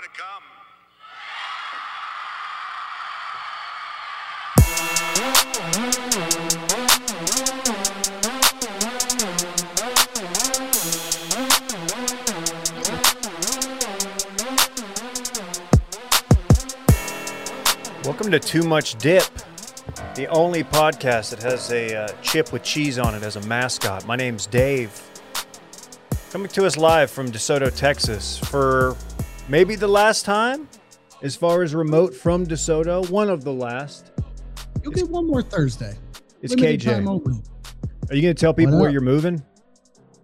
gonna come. Welcome to Too Much Dip, the only podcast that has a uh, chip with cheese on it as a mascot. My name's Dave. Coming to us live from DeSoto, Texas for maybe the last time as far as remote from DeSoto, one of the last. You'll get one more Thursday. It's Limited KJ. Are you going to tell people where you're moving?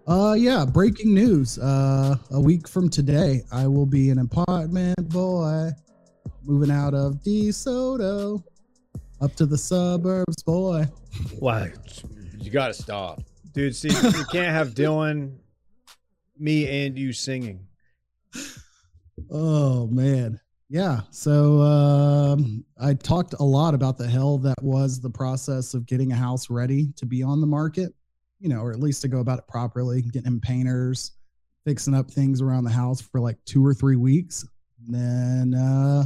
Uh, yeah. Breaking news. Uh, a week from today, I will be an apartment boy, moving out of DeSoto, up to the suburbs, boy. Wow. You got to stop. Dude, see, you can't have Dylan, me, and you singing. Oh man. Yeah. So um, I talked a lot about the hell that was the process of getting a house ready to be on the market, you know, or at least to go about it properly, getting painters, fixing up things around the house for like two or three weeks. And then uh,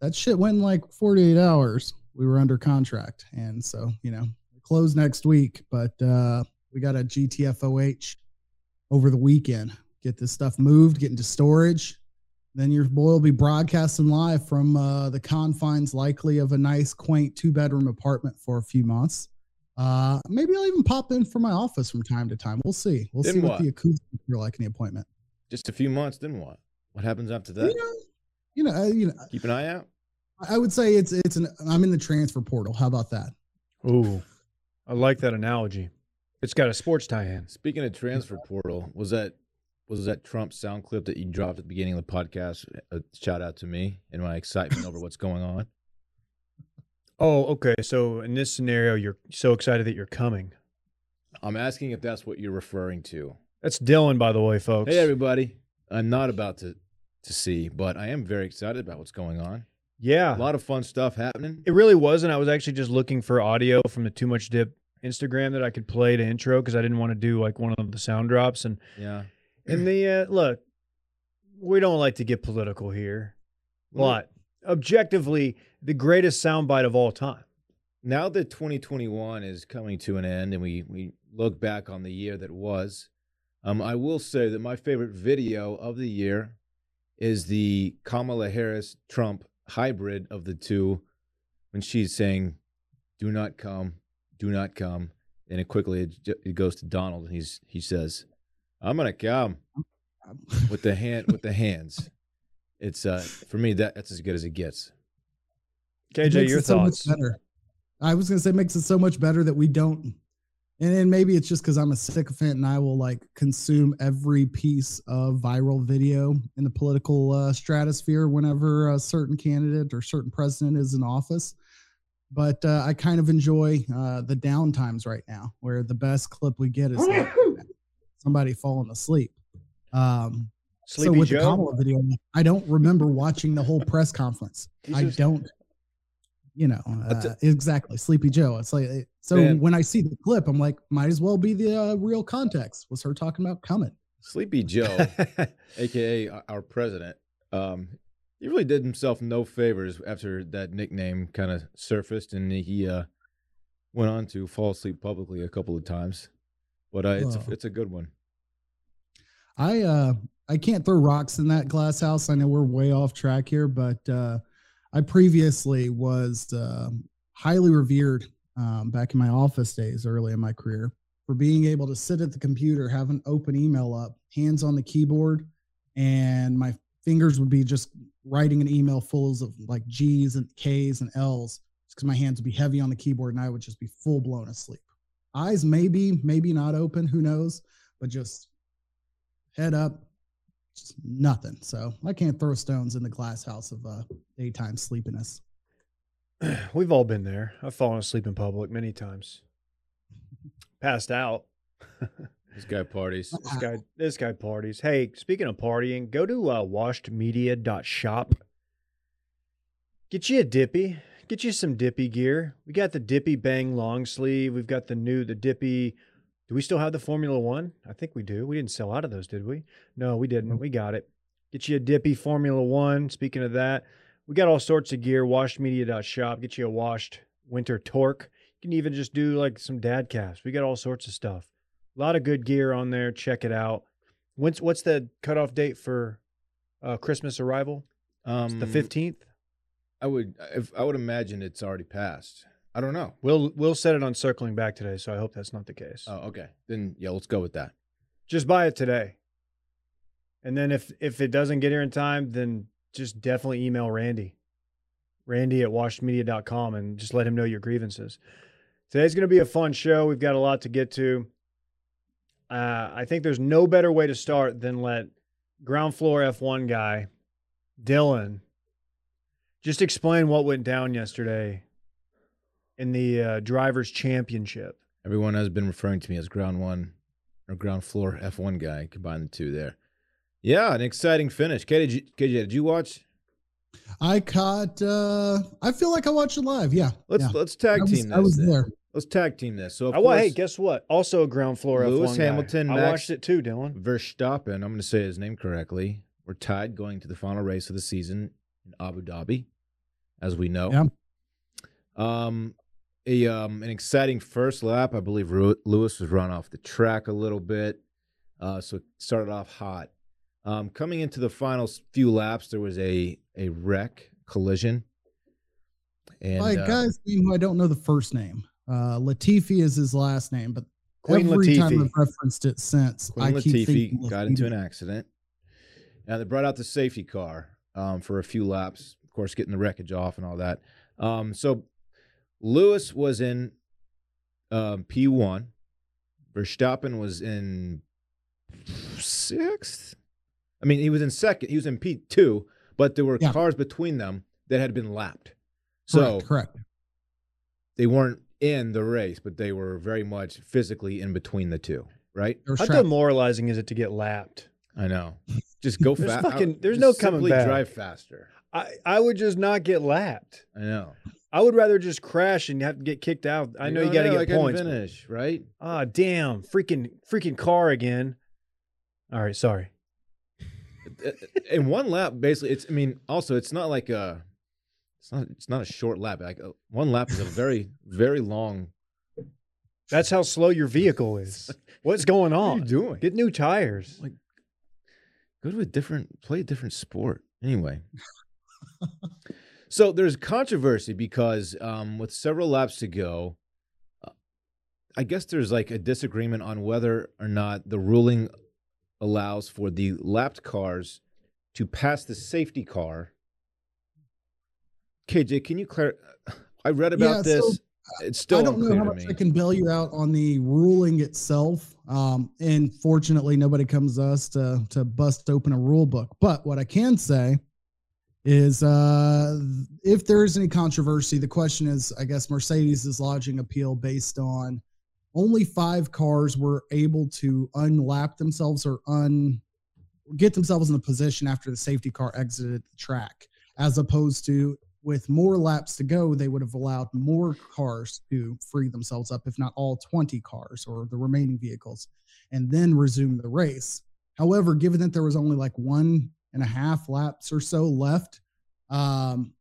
that shit went in like 48 hours. We were under contract. And so, you know, close next week, but uh, we got a GTFOH over the weekend. Get this stuff moved, get into storage. Then your boy will be broadcasting live from uh, the confines, likely of a nice, quaint two bedroom apartment for a few months. Uh, maybe I'll even pop in for my office from time to time. We'll see. We'll Then see what, what? the acoustics are like in the appointment. Just a few months, then what? What happens after You that? know, you know, uh, you know, Keep an eye out. I would say it's it's an I'm in the transfer portal. How about that? Ooh, I like that analogy. It's got a sports tie-in. Speaking of transfer portal, was that was that Trump sound clip that you dropped at the beginning of the podcast? A shout out to me and my excitement over what's going on. Oh, okay. So in this scenario, you're so excited that you're coming. I'm asking if that's what you're referring to. That's Dylan, by the way, folks. Hey, everybody. I'm not about to to see, but I am very excited about what's going on. yeah, A lot of fun stuff happening. it really wasn't. I was actually just looking for audio from the Too Much Dip Instagram that I could play to intro because I didn't want to do like one of the sound drops. And Yeah. And the uh, look, we don't like to get political here, but objectively, the greatest soundbite of all time. now that 2021 is coming to an end and we, we look back on the year that was, um, I will say that my favorite video of the year is the Kamala Harris Trump hybrid of the two when she's saying, Do not come, do not come. And it quickly it, it goes to Donald and he's he says, I'm gonna come with the hand with the hands. It's uh for me that that's as good as it gets. KJ, makes your it so much better. I was gonna say it makes it so much better that we don't and then maybe it's just because I'm a sycophant and I will like consume every piece of viral video in the political uh, stratosphere whenever a certain candidate or certain president is in office. But uh, I kind of enjoy uh, the down times right now, where the best clip we get is like somebody falling asleep. Um, so Sleepy with the Kamala video, I don't remember watching the whole press conference. He's I just- don't, you know, I'll t- uh, exactly. Sleepy Joe. It's like, it- so Man. when I see the clip, I'm like, might as well be the uh, real context. Was her talking about coming? Sleepy Joe. aka our- our president, um, he really did himself no favors after that nickname kind of surfaced, and he uh, went on to fall asleep publicly a couple of times. But uh, it's a, it's a good one. I uh I can't throw rocks in that glass house. I know we're way off track here, but uh I previously was um highly revered um, back in my office days early in my career for being able to sit at the computer, have an open email up, hands on the keyboard, and my fingers would be just writing an email full of like G's and K's and L's because my hands would be heavy on the keyboard and I would just be full blown asleep. Eyes maybe, maybe not open, who knows, but just head up, just nothing. So I can't throw stones in the glass house of uh, daytime sleepiness. We've all been there. I've fallen asleep in public many times. Passed out. This guy parties. This guy, this guy parties. Hey, speaking of partying, go to uh, washedmedia.shop. Get you a dippy. Get you some dippy gear. We got the dippy bang long sleeve. We've got the new, the dippy. Do we still have the Formula One? I think we do. We didn't sell out of those, did we? No, we didn't. We got it. Get you a dippy Formula One. Speaking of that, we got all sorts of gear. Washedmedia.shop. Get you a washed winter torque. You can even just do like some dad caps. We got all sorts of stuff. A lot of good gear on there. Check it out. When's what's the cutoff date for uh, Christmas arrival? Um, It's the fifteenth. I would, if I would imagine it's already passed. I don't know. We'll we'll set it on circling back today, so I hope that's not the case. Oh, okay. Then yeah, let's go with that. Just buy it today. And then if if it doesn't get here in time, then just definitely email Randy. Randy at washedmedia.com and just let him know your grievances. Today's going to be a fun show. We've got a lot to get to. Uh, I think there's no better way to start than let ground floor F1 guy, Dylan, just explain what went down yesterday in the uh, Drivers' Championship. Everyone has been referring to me as ground one or ground floor F1 guy. Combine the two there. Yeah, an exciting finish. KJ, did you, KJ, did you watch? I caught. uh I feel like I watched it live. Yeah. Let's yeah. let's tag I was, team this. I was there. Let's tag team this. So of Oh, well, hey, guess what? Also a ground floor Lewis F1 guy. Hamilton, I Max- watched it too, Dylan. Verstappen. I'm going to say his name correctly. We're tied going to the final race of the season in Abu Dhabi, as we know. Yeah. Um, a um an exciting first lap. I believe Ru- Lewis was run off the track a little bit, uh, so it started off hot. Um, coming into the final few laps, there was a a wreck collision, and By a uh, guy's name who I don't know the first name. Uh Latifi is his last name, but Queen every time I've referenced it since, Queen I keep thinking got into an accident. Now they brought out the safety car um, for a few laps, course, getting the wreckage off and all that. Um, so Lewis was in um, P1. Verstappen was in sixth. I mean, he was in second. He was in P2, but there were Yeah. cars between them that had been lapped. So Correct, correct. they weren't in the race, but they were very much physically in between the two, right? How strapped. demoralizing is it to get lapped? I know. Just go There's fast. fucking- there's no coming back. Drive faster. I, I would just not get lapped. I know. I would rather just crash and have to get kicked out. I know you got to "Oh, I get couldn't points. Finish right. Ah, damn, freaking freaking car again. All right, sorry. In one lap, basically, it's. I mean, also, it's not like a. It's not. It's not a short lap. Like uh, one lap is a very, very long. That's how slow your vehicle is. What's going What are you on? doing? Get new tires. Like- Go to a different. Play a different sport. Anyway. So there's controversy because um, with several laps to go, uh, I guess there's like a disagreement on whether or not the ruling allows for the lapped cars to pass the safety car. KJ, can you clar? I read about Yeah, this. so it's still I don't know how much. I can bail you out on the ruling itself. Um, and fortunately, nobody comes to us to to bust open a rule book. But what I can say is, uh, if there is any controversy, the question is, I guess Mercedes is lodging appeal based on only five cars were able to unlap themselves or un get themselves in a position after the safety car exited the track, as opposed to with more laps to go, they would have allowed more cars to free themselves up, if not all 20 cars or the remaining vehicles, and then resume the race. However, given that there was only like one and a half laps or so left, um,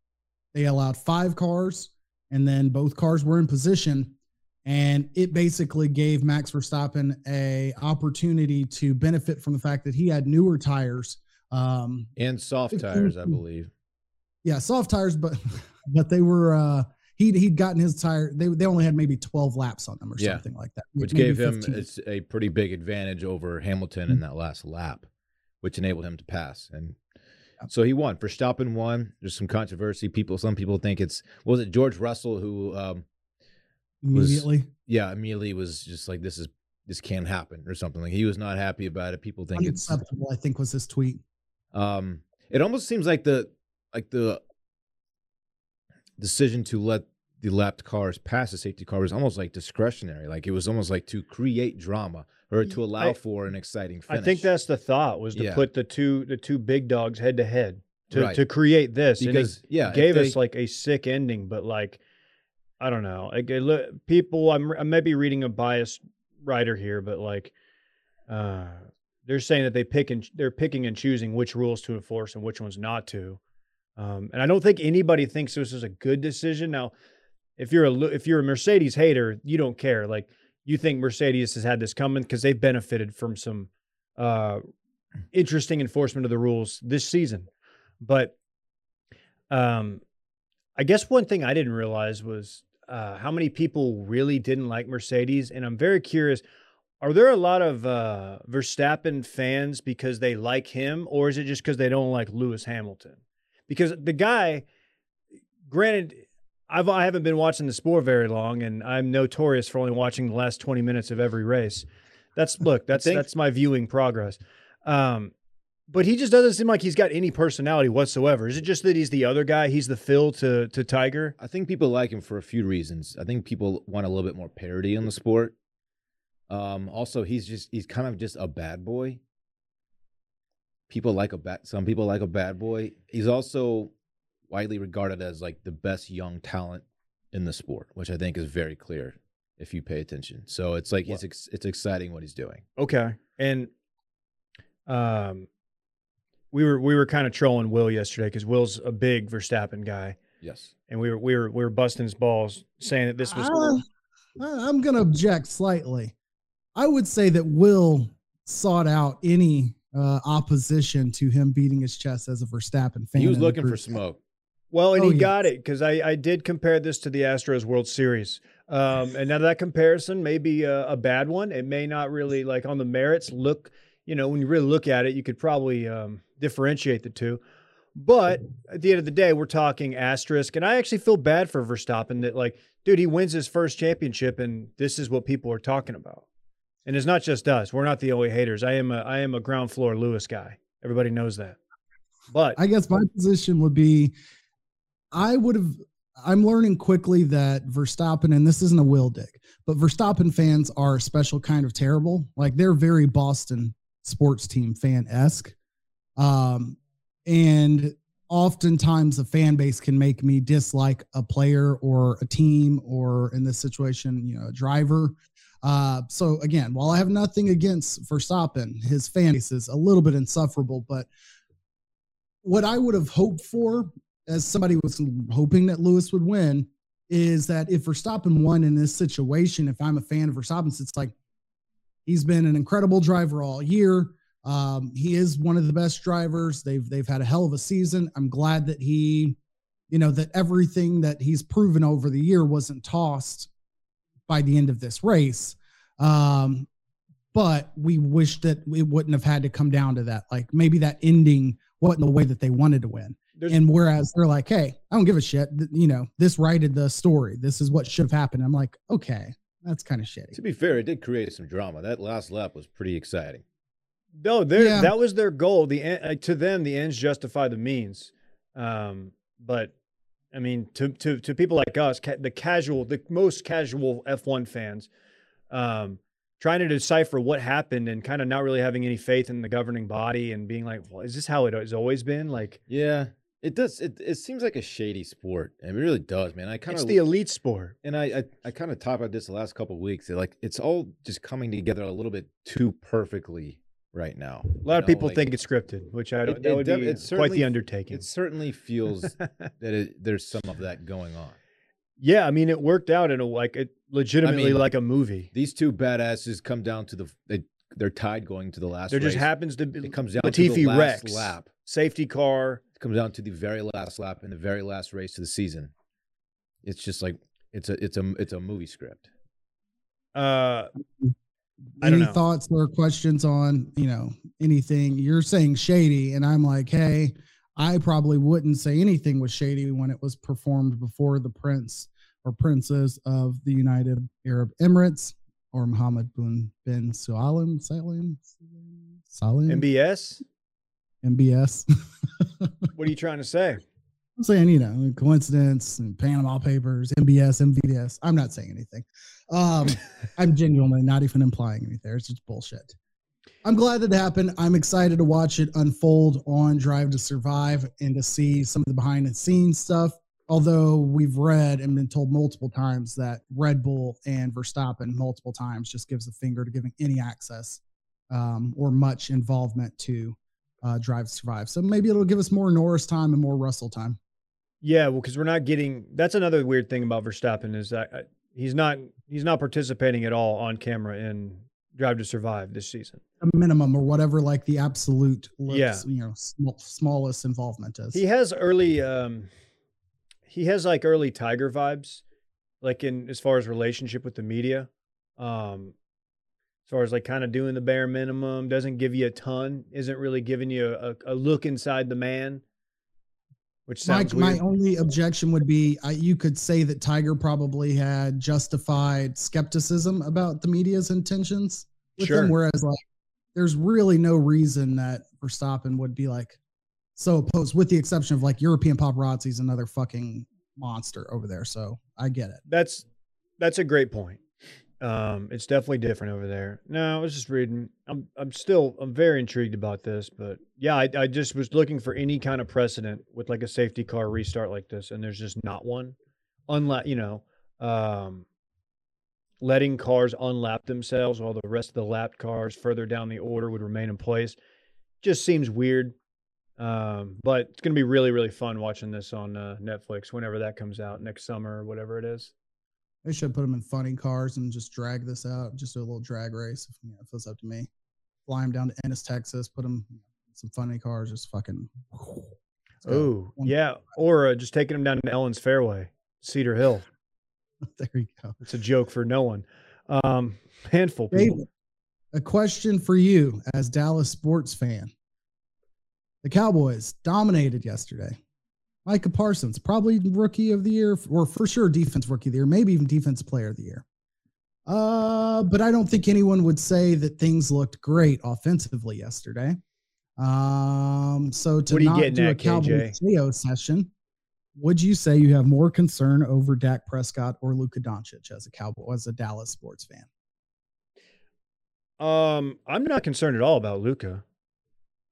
they allowed five cars, and then both cars were in position. And it basically gave Max Verstappen a opportunity to benefit from the fact that he had newer tires. Um, and soft tires, I believe. yeah, soft tires, but but they were uh he'd he'd gotten his tire. They they only had maybe twelve laps on them or Yeah. something like that, which maybe gave him 15. it's a pretty big advantage over Hamilton in that last lap, which enabled him to pass. And so he won. Verstappen won. There's some controversy. People, some people think it's was it George Russell who, um, was- immediately. yeah, immediately was just like this is this can't happen or something. Like he was not happy about it. People think it's Unacceptable, I think was his tweet. um, it almost seems like the like the decision to let the lapped cars pass the safety car was almost like discretionary. Like it was almost like to create drama or to allow I- for an exciting I think that's the thought was to Yeah. put the two the two big dogs head to head to Right. to create this. and it because yeah, gave they- us like a sick ending, but like I don't know. Like look, people, I'm I may be reading a biased writer here, but like uh they're saying that they pick and they're picking and choosing which rules to enforce and which ones not to. Um, and I don't think anybody thinks this is a good decision. Now, if you're a if you're a Mercedes hater, you don't care. Like you think Mercedes has had this coming because they've benefited from some uh, interesting enforcement of the rules this season. But um, I guess one thing I didn't realize was uh, how many people really didn't like Mercedes, and I'm very curious. Are there a lot of uh, Verstappen fans because they like him, or is it just because they don't like Lewis Hamilton? Because the guy, granted, I've I haven't been watching the sport very long, and I'm notorious for only watching the last 20 minutes of every race. That's look, that's that's my viewing progress. Um, but he just doesn't seem like he's got any personality whatsoever. Is it just that he's the other guy? He's the Phil to to Tiger. I think people like him for a few reasons. I think people want a little bit more parody in the sport. Um, also, he's just he's kind of just a bad boy. People like a bad. Some people like a bad boy. He's also widely regarded as like the best young talent in the sport, which I think is very clear if you pay attention. So it's like it's ex- it's exciting what he's doing. Okay, and um, we were we were kind of trolling Will yesterday because Will's a big Verstappen guy, Yes. and we were we were we were busting his balls saying that this was Uh, I- I'm going to object slightly. I would say that Will sought out any uh, opposition to him beating his chest as a Verstappen fan. He was looking for group. smoke. Well, and Oh, he yeah. got it because I, I did compare this to the Astros World Series. Um, and now that comparison may be a, a bad one. It may not really, like on the merits, look, you know, when you really look at it, you could probably um, differentiate the two. But at the end of the day, we're talking asterisk. And I actually feel bad for Verstappen that, like, dude, he wins his first championship, and this is what people are talking about. And it's not just us. We're not the only haters. I am a I am a ground floor Lewis guy. Everybody knows that. But I guess my position would be I would have I'm learning quickly that Verstappen, and this isn't a will dig, but Verstappen fans are a special kind of terrible. Like they're very Boston sports team fan esque. Um, and oftentimes the fan base can make me dislike a player or a team or in this situation, you know, a driver. Uh, so again, while I have nothing against Verstappen, his fan base is a little bit insufferable, but what I would have hoped for, as somebody was hoping that Lewis would win, is that if Verstappen won in this situation, if I'm a fan of Verstappen, it's like he's been an incredible driver all year. Um, he is one of the best drivers. They've they've had a hell of a season. I'm glad that he, you know, that everything that he's proven over the year wasn't tossed by the end of this race. Um, but we wish that it wouldn't have had to come down to that. Like maybe that ending wasn't the way that they wanted to win. There's And whereas they're like, hey, I don't give a shit. You know, this righted the story. This is what should have happened. I'm like, okay, that's kind of shitty. To be fair, it did create some drama. That last lap was pretty exciting. No, there Yeah. that was their goal. The uh, to them, the ends justify the means. Um, but I mean, to to to people like us, ca- the casual, the most casual F1 fans, um, trying to decipher what happened and kind of not really having any faith in the governing body and being like, well, is this how it has always been? Like, Yeah, it does. It it seems like a shady sport. It really does, man. I kind of it's the elite sport. and I I, I kind of talked about this the last couple of weeks. Like it's all just coming together a little bit too perfectly right now. A lot of people think it's scripted, which I don't. It- that would def- be it quite the undertaking. It certainly feels that it, there's some of that going on. yeah, I mean, it worked out in a like it legitimately mean, like a movie. These two badasses come down to the they they're tied going to the last. There just happens to be It comes down to Latifi the last Rex lap. safety car. It comes down to the very last lap in the very last race of the season. It's just like it's a it's a it's a movie script. Uh, I don't Any know. thoughts or questions on, you know, anything? You're saying shady, and I'm like, hey, I probably wouldn't say anything was shady when it was performed before the prince or princess of the United Arab Emirates or Mohammed bin, bin Salim, Salim, Salim, MBS. MBS. What are you trying to say? I'm saying, you know, coincidence and Panama Papers, MBS, MVS. I'm not saying anything. Um, I'm genuinely not even implying anything. It's just bullshit. I'm glad it happened. I'm excited to watch it unfold on Drive to Survive and to see some of the behind the scenes stuff. Although we've read and been told multiple times that Red Bull and Verstappen multiple times just gives a finger to giving any access um, or much involvement to uh, Drive to Survive. So maybe it'll give us more Norris time and more Russell time. Yeah, well, because we're not getting. That's another weird thing about Verstappen is that uh, he's not he's not participating at all on camera in Drive to Survive this season. A minimum or whatever, like the absolute, Yeah. you know, small, smallest involvement is. He has early um he has like early Tiger vibes, like in as far as relationship with the media. Um as far as like kind of doing the bare minimum, doesn't give you a ton, isn't really giving you a, a look inside the man. Which sounds my only objection would be I, you could say that Tiger probably had justified skepticism about the media's intentions with Sure. him, whereas like there's really no reason that Verstappen would be like so opposed, with the exception of like European paparazzi's another fucking monster over there. So I get it. That's that's a great point. Um, it's definitely different over there. No, I was just reading. I'm I'm still I'm very intrigued about this, but yeah, I, I just was looking for any kind of precedent with like a safety car restart like this, and there's just not one. Unlap, you know, um, letting cars unlap themselves while the rest of the lapped cars further down the order would remain in place, just seems weird. Um, but it's gonna be really really fun watching this on uh, Netflix whenever that comes out next summer or whatever it is. They should put them in funny cars and just drag this out, just do a little drag race. If, you know, if it's up to me, fly them down to Ennis, Texas, put them in some funny cars, just fucking. Oh, yeah. Or uh, just taking them down to Ellen's Fairway, Cedar Hill. there you go. It's a joke for no one. Um, handful people. David, a question for you as Dallas sports fan. The Cowboys dominated yesterday. Micah Parsons, probably rookie of the year, or for sure defense rookie of the year, maybe even defense player of the year. Uh, but I don't think anyone would say that things looked great offensively yesterday. Um, so to What are you not do a at, Cowboys KO session, would you say you have more concern over Dak Prescott or Luka Doncic as a Cowboy, as a Dallas sports fan? Um, I'm not concerned at all about Luka.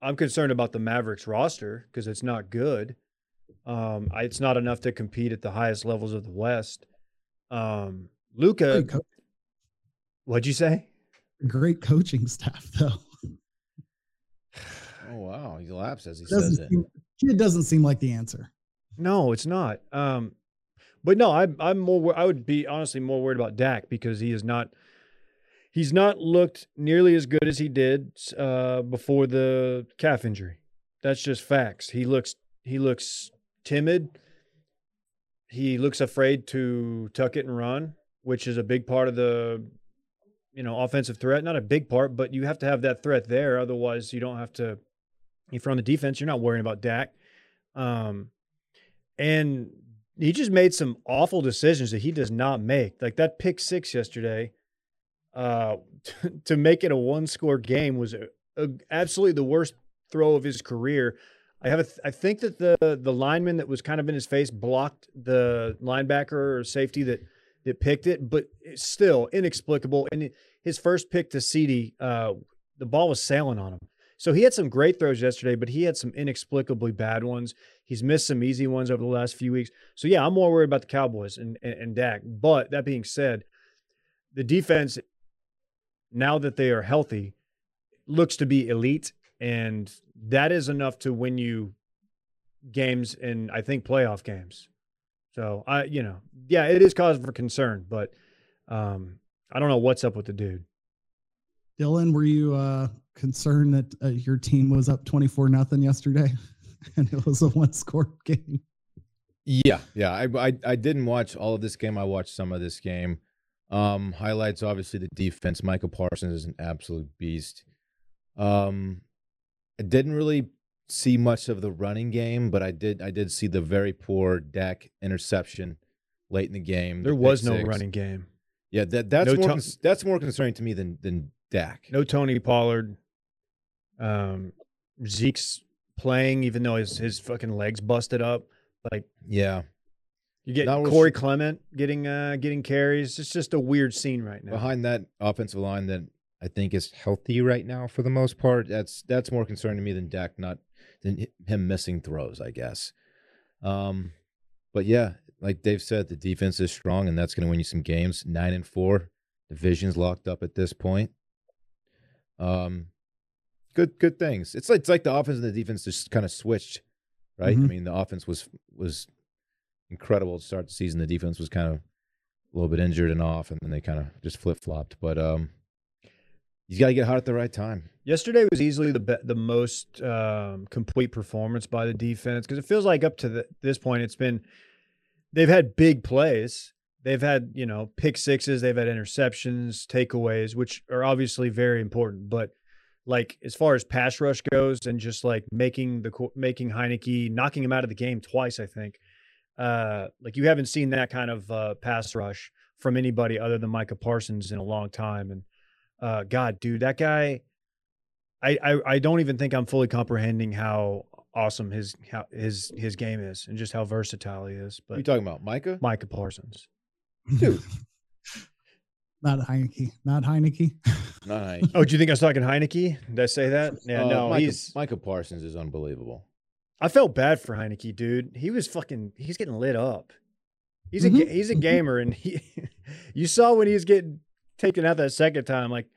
I'm concerned about the Mavericks roster because it's not good. Um, I, it's not enough to compete at the highest levels of the West. Um, Luka, co- what'd you say? great coaching staff, though. Oh wow, he laughs as he Doesn't says it. seem, it doesn't seem like the answer. No, it's not. Um, but no, I, I'm more. I would be honestly more worried about Dak because he is not. He's not looked nearly as good as he did uh, before the calf injury. That's just facts. He looks. He looks timid. He looks afraid to tuck it and run, which is a big part of the, you know, offensive threat. Not a big part, but you have to have that threat there. Otherwise, you don't have to. If you're on the defense, you're not worrying about Dak. Um, and he just made some awful decisions that he does not make. Like that pick six yesterday, uh, to make it a one score game was a, a- absolutely the worst throw of his career. I have a th- I think that the the lineman that was kind of in his face blocked the linebacker or safety that that picked it, but it's still inexplicable. And his first pick to CD, uh, the ball was sailing on him. So he had some great throws yesterday, but he had some inexplicably bad ones. He's missed some easy ones over the last few weeks. So yeah, I'm more worried about the Cowboys and, and, and Dak. But that being said, the defense, now that they are healthy, looks to be elite, and that is enough to win you games and I think playoff games. So I, you know, yeah, it is cause for concern, but um, I don't know what's up with the dude. Dylan, were you uh, concerned that uh, your team was up 24 nothing yesterday and it was a one score game? Yeah, yeah. I, I I didn't watch all of this game. I watched some of this game. Um, highlights obviously the defense. Micah Parsons is an absolute beast. Um, I didn't really see much of the running game, but I did I did see the very poor Dak interception late in the game. There the was no six. running game. Yeah, that that's No more to- that's more concerning to me than than Dak. No Tony Pollard. Um, Zeke's playing even though his his fucking legs busted up. Like Yeah, you get Not Corey Clement getting uh getting carries. It's just a weird scene right now. behind that offensive line that I think is healthy right now for the most part. That's that's more concerning to me than Dak not than him missing throws, I guess. Um, but yeah, like Dave said, the defense is strong, and that's going to win you some games. Nine and four, division's locked up at this point. Um, good good things. It's like it's like the offense and the defense just kind of switched, right? I Mhm. mean, the offense was was incredible to start the season. The defense was kind of a little bit injured and off, and then they kind of just flip flopped. But um, you got to get hot at the right time. Yesterday was easily the be- the most um, complete performance by the defense because it feels like up to the, this point it's been they've had big plays. They've had you know pick sixes. They've had interceptions, takeaways, which are obviously very important. But like as far as pass rush goes, and just like making the making Heinicke knocking him out of the game twice, I think. Uh, like you haven't seen that kind of uh, pass rush from anybody other than Micah Parsons in a long time. And uh, God, dude, that guy. I, I I don't even think I'm fully comprehending how awesome his how his his game is and just how versatile he is. What are you talking about, Micah? Micah Parsons. Dude. not Heinicke. Not Heinicke. Not Heinicke. Oh, do you think I was talking Heinicke? Did I say that? Yeah, Uh, no, Micah, he's. Micah Parsons is unbelievable. I felt bad for Heinicke, dude. He was fucking. He's getting lit up. He's a Mhm, ga- he's a gamer, and he. you saw when he was getting taken out that second time, like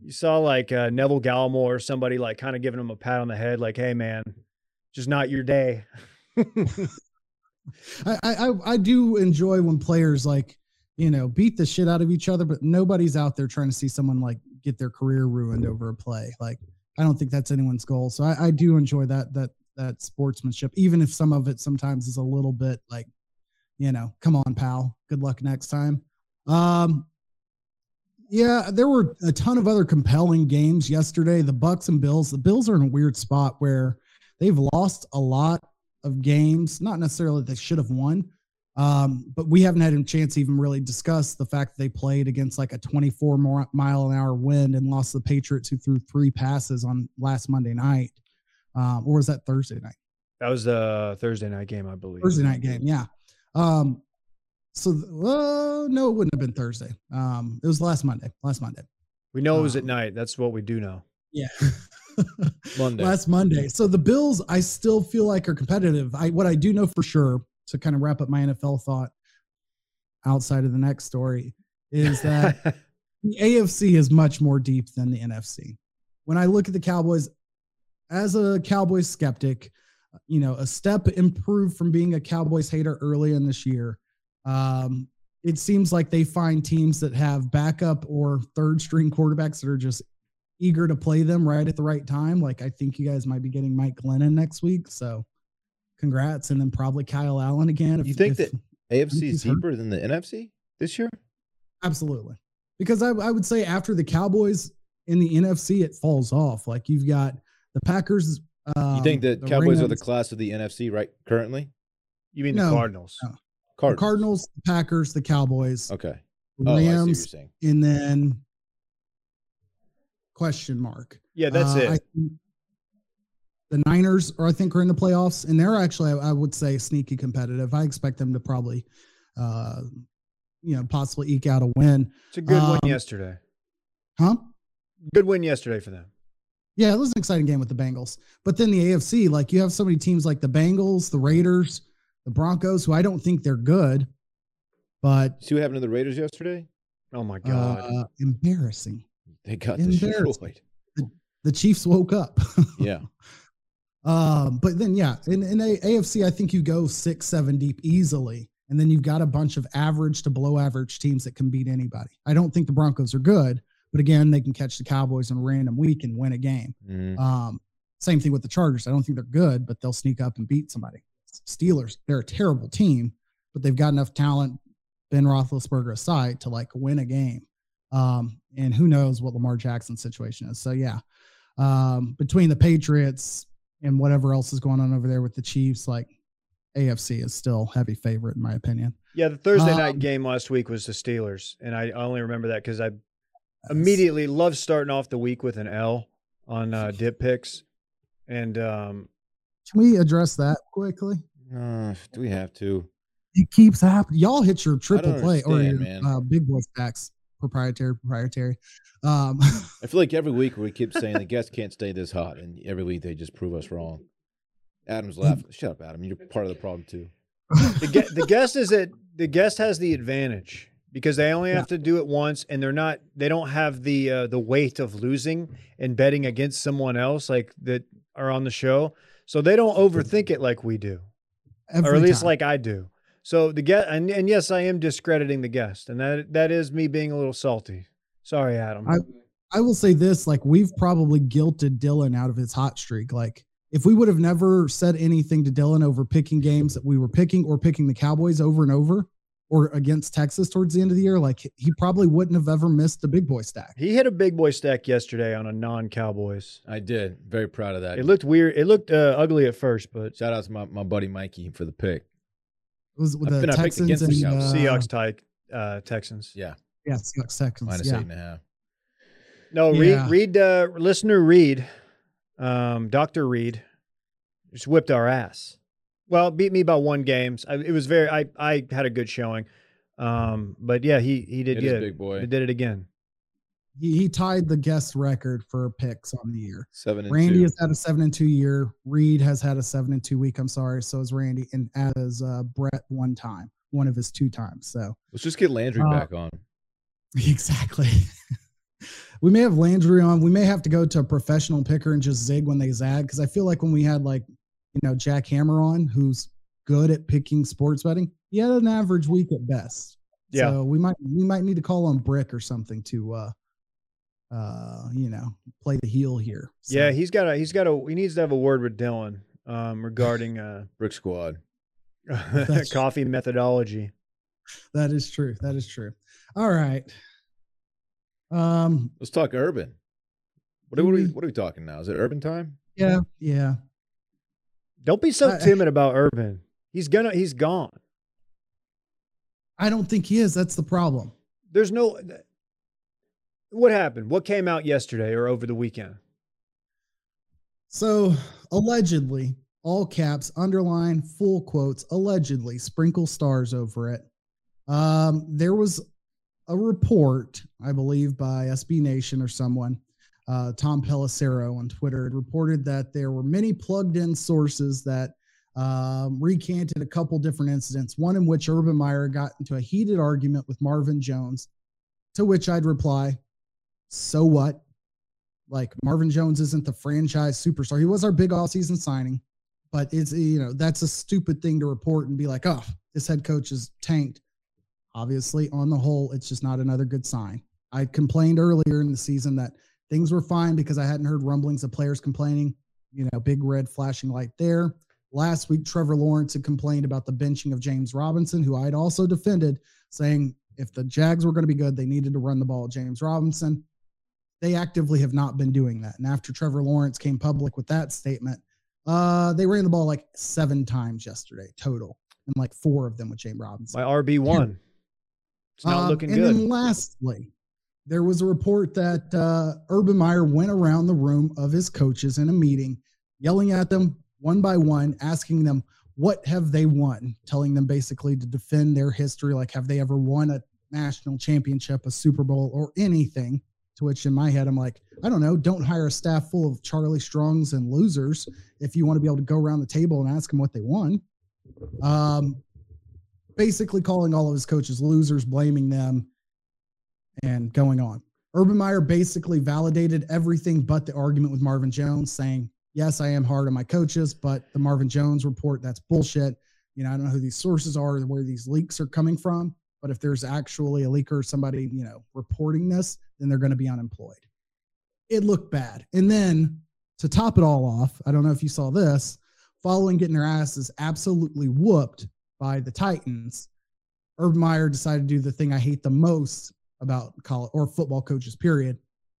you saw like uh, Neville Gallimore or somebody like kind of giving him a pat on the head, like, "Hey, man, just not your day." I, I I- do enjoy when players like you know beat the shit out of each other, but nobody's out there trying to see someone like get their career ruined over a play. Like I don't think that's anyone's goal. So I, I do enjoy that that that sportsmanship, even if some of it sometimes is a little bit like, you know, come on, pal, good luck next time. Um, yeah, there were a ton of other compelling games yesterday. The Bucs and Bills. The Bills are in a weird spot where they've lost a lot of games, not necessarily that they should have won, um, but we haven't had a chance to even really discuss the fact that they played against like a 24 more mile an hour wind and lost the Patriots who threw three passes on last Monday night. Um, or was that Thursday night? that was the Thursday night game, I believe. Thursday night game, yeah. Um, so uh, no, it wouldn't have been Thursday. Um, it was last Monday. Last Monday. We know it was at Um, night. That's what we do know. Yeah. Monday. Last Monday. So the Bills, I still feel like are competitive. I what I do know for sure to kind of wrap up my NFL thought outside of the next story is that the AFC is much more deep than the NFC. When I look at the Cowboys, as a Cowboys skeptic, you know, a step improved from being a Cowboys hater early in this year. Um, it seems like they find teams that have backup or third string quarterbacks that are just eager to play them right at the right time. Like I think you guys might be getting Mike Glennon next week. So congrats. And then probably Kyle Allen again. You think that- AFC he's is hurt. deeper than the NFC this year? Absolutely. Because I, I would say after the Cowboys in the NFC, it falls off. Like you've got the Packers. Um, You think the the Cowboys are the class of the NFC right currently? You mean No, the Cardinals? no. The Cardinals. Cardinals, the Packers, the Cowboys, Okay. the Oh, I see what you're Rams, saying. and then question mark. Yeah, that's Uh, it. I think the Niners are, I think, are in the playoffs, and they're actually, I, I would say, sneaky competitive. I expect them to probably, uh, you know, possibly eke out a win. it's a good win um, yesterday. Huh? Good win yesterday for them. Yeah, it was an exciting game with the Bengals. But then the AFC, like you have so many teams like the Bengals, the Raiders, the Broncos, who I don't think they're good, but See what happened to the Raiders yesterday? Oh my god. uh, embarrassing. They got destroyed. The Chiefs woke up. Yeah. Um, but then yeah, in, in a, AFC, I think you go six, seven deep easily. And then you've got a bunch of average to below average teams that can beat anybody. I don't think the Broncos are good, but again, they can catch the Cowboys in a random week and win a game. Mhm. Um, same thing with the Chargers. I don't think they're good, but they'll sneak up and beat somebody. Steelers, they're a terrible team, but they've got enough talent, Ben Roethlisberger aside, to like win a game. Um, and who knows what Lamar Jackson's situation is. So yeah, um, between the Patriots and whatever else is going on over there with the Chiefs, like AFC is still heavy favorite in my opinion. Yeah, the Thursday night Um, game last week was the Steelers, and I only remember that because I immediately love starting off the week with an L on uh, dip picks, and um, Can we address that quickly? Uh, do we have to? It keeps happening. Y'all hit your triple play or your uh, big boy stacks, proprietary, proprietary. Um, I feel like every week we keep saying the guests can't stay this hot, and every week they just prove us wrong. Adam's laughing. Shut up, Adam. You're part of the problem too. the the guest is that the guest has the advantage because they only Yeah. have to do it once, and they're not. They don't have the uh, the weight of losing and betting against someone else like that are on the show, so they don't overthink it like we do, Every or at least time. like I do. So the guest, and, and yes, I am discrediting the guest, and that that is me being a little salty. Sorry, Adam. I- I will say this: like we've probably guilted Dylan out of his hot streak. Like if we would have never said anything to Dylan over picking games that we were picking or picking the Cowboys over and over or against Texas towards the end of the year, like he probably wouldn't have ever missed the big boy stack. he hit a big boy stack yesterday on a non-Cowboys. I did. Very proud of that. It looked weird. It looked uh, ugly at first, but Shout out to my, my buddy Mikey for the pick. It was with I've the been- Texans against and the Cowboys. uh, Seahawks tied uh, Texans. Yeah, Yeah, Seahawks Texans. minus yeah. eight and a half. No, Yeah. Reed, Reed, uh, listener Reed, um, Doctor Reed, just whipped our ass. Well, beat me by one games. I, it was very. I I had a good showing, um, but yeah, he he did It is good. big boy. He did it again. He, he tied the guest record for picks on the year. Seven and Randy two. has had a seven and two year. Reed has had a seven and two week. I'm sorry. So is Randy, and as uh, Brett one time, one of his two times. So Let's just get Landry Uh, back on. exactly. we may have Landry on. We may have to go to a professional picker and just zig when they zag because I feel like when we had like you know Jack Hammer on, who's good at picking sports betting, he had an average week at best. Yeah. So we might we might need to call on Brick or something to uh uh you know play the heel here. So, Yeah, he's got a he's got a he needs to have a word with Dylan um, regarding uh, Brick Squad. Coffee methodology. that is true. That is true. All right. Um Let's talk urban. What are, what, are we, what are we talking now? Is it urban time? yeah, yeah. Don't be so I- timid about Urban. He's gonna he's gone. I don't think he is. That's the problem. There's no. What happened? What came out yesterday or over the weekend? So allegedly, all caps, underline, full quotes, allegedly, sprinkle stars over it. Um, there was a report, I believe, by SB Nation or someone, uh, Tom Pelissero on Twitter, had reported that there were many plugged in sources that um, recanted a couple different incidents, one in which Urban Meyer got into a heated argument with Marvin Jones, to which I'd reply, so what? Like Marvin Jones isn't the franchise superstar. He was our big offseason signing, but it's you know that's a stupid thing to report and be like, oh, this head coach is tanked. Obviously, on the whole, it's just not another good sign. I complained earlier in the season that things were fine because I hadn't heard rumblings of players complaining. You know, big red flashing light there. Last week, Trevor Lawrence had complained about the benching of James Robinson, who I'd also defended, saying if the Jags were going to be good, they needed to run the ball. James Robinson they actively have not been doing that. And after Trevor Lawrence came public with that statement, uh, they ran the ball like seven times yesterday total, and like four of them with James Robinson. My RB one. It's not Um, looking and good. And then lastly, there was a report that uh, Urban Meyer went around the room of his coaches in a meeting, yelling at them one by one, asking them what have they won, telling them basically to defend their history, like have they ever won a national championship, a Super Bowl, or anything. To which in my head, I'm like, I don't know. Don't hire a staff full of Charlie Strongs and losers if you want to be able to go around the table and ask them what they won. Um, basically calling all of his coaches losers, blaming them, and going on. Urban Meyer basically validated everything but the argument with Marvin Jones, saying, Yes, I am hard on my coaches, but the Marvin Jones report, that's bullshit. You know, I don't know who these sources are where these leaks are coming from. But if there's actually a leaker somebody, you know, reporting this, then they're going to be unemployed. It looked bad. And then to top it all off, I don't know if you saw this, following getting their asses absolutely whooped by the Titans, Urban Meyer decided to do the thing I hate the most about college or football coaches, period,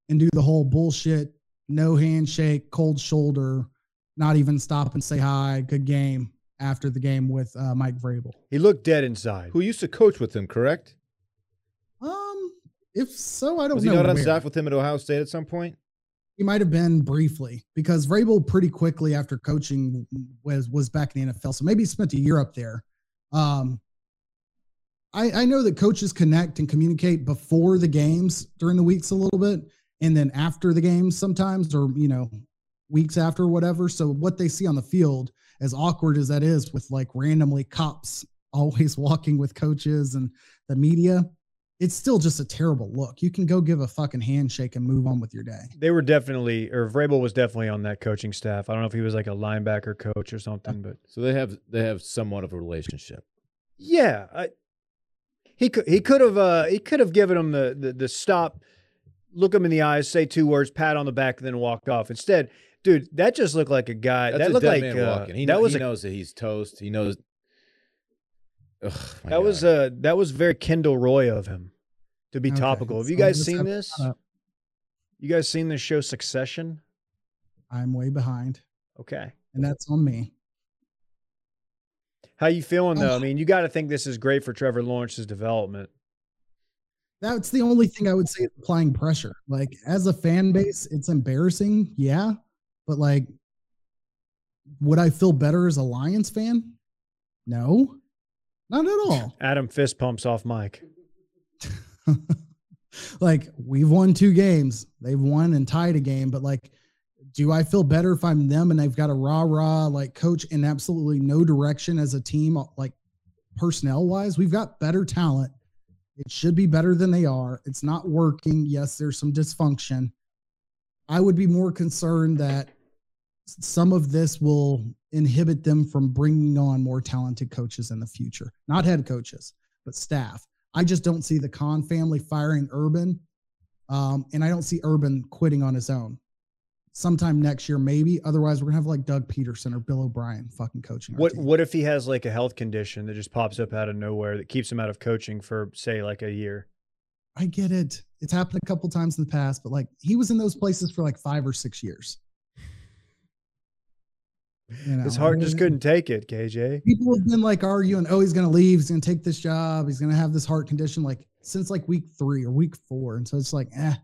and do the whole bullshit, no handshake, cold shoulder, not even stop and say hi, good game after the game with uh, Mike Vrabel. he looked dead inside. Who used to coach with him, correct? Um, if so, I don't know. Was he not on staff with him at Ohio State at some point? He might have been briefly because Vrabel pretty quickly after coaching was was back in the NFL. So maybe he spent a year up there. Um, I, I know that coaches connect and communicate before the games during the weeks a little bit, and then after the games sometimes, or you know, weeks after whatever. So what they see on the field, as awkward as that is, with like randomly cops always walking with coaches and the media, it's still just a terrible look. You can go give a fucking handshake and move on with your day. They were definitely, or Vrabel was definitely on that coaching staff. I don't know if he was like a linebacker coach or something, but So they have they have somewhat of a relationship. yeah, I, he could he could have uh, he could have given him the, the the stop, look him in the eyes, say two words, pat on the back, and then walk off. Instead, dude, that just looked like a guy. That's that a looked dead like man uh, walking. He, that was he a, knows that he's toast. He knows. Ugh, my that was God. uh that was very Kendall Roy of him to be Okay, topical. Have you so guys let's seen this? You guys seen this show Succession? I'm way behind, Okay. and that's on me. How you feeling though? I mean, you got to think this is great for Trevor Lawrence's development. That's the only thing I would say applying pressure. Like as a fan base, it's embarrassing, yeah. But like, would I feel better as a Lions fan? No, not at all. Adam fist pumps off Mike. like we've won two games. They've won and tied a game, but like, do I feel better if I'm them and they've got a rah rah like coach in absolutely no direction as a team, like personnel wise? We've got better talent. It should be better than they are. It's not working. Yes, there's some dysfunction. I would be more concerned that some of this will inhibit them from bringing on more talented coaches in the future, not head coaches, but staff. I just don't see the Khan family firing Urban, um, and I don't see Urban quitting on his own. Sometime next year, maybe. Otherwise, we're gonna have like Doug Pederson or Bill O'Brien fucking coaching. What team. what if he has like a health condition that just pops up out of nowhere that keeps him out of coaching for say like a year? I get it. It's happened a couple times in the past, but like he was in those places for like five or six years. You know, His heart just couldn't take it, KJ. People have been like arguing, oh, he's going to leave. He's going to take this job. He's going to have this heart condition like since like week three or week four. And so it's like, eh,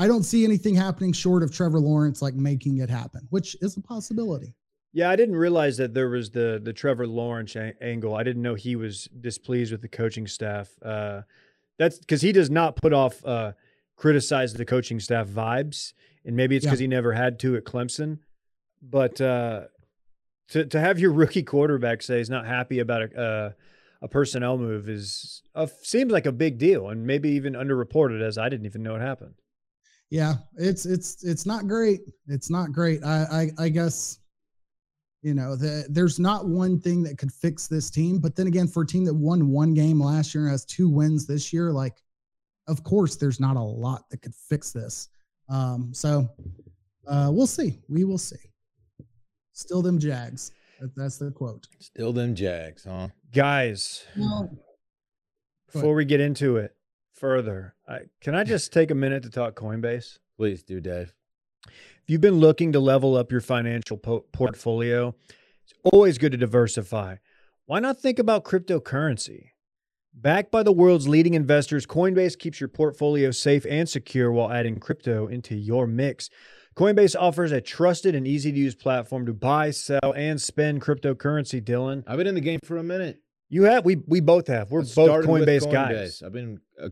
I don't see anything happening short of Trevor Lawrence like making it happen, which is a possibility. Yeah, I didn't realize that there was the the Trevor Lawrence a- angle. I didn't know he was displeased with the coaching staff. Uh, that's because he does not put off uh, criticize the coaching staff vibes, and maybe it's Yeah. because he never had to at Clemson. But uh, to to have your rookie quarterback say he's not happy about a uh, a personnel move is uh, seems like a big deal, and maybe even underreported as I didn't even know it happened. Yeah, it's it's it's not great. It's not great. I I, I guess you know the, there's not one thing that could fix this team. But then again, for a team that won one game last year and has two wins this year, like of course there's not a lot that could fix this. Um, so uh, we'll see. We will see. Still them Jags. That, that's the quote. Still them Jags, huh? Guys, Well, before we get into it further, I, can I just take a minute to talk Coinbase? Please do, Dave. If you've been looking to level up your financial po- portfolio, it's always good to diversify. Why not think about cryptocurrency? Backed by the world's leading investors, Coinbase keeps your portfolio safe and secure while adding crypto into your mix. Coinbase offers a trusted and easy to use platform to buy, sell, and spend cryptocurrency. Dylan, I've been in the game for a minute. you have we we both have. We're both with Coinbase, guys. I've been a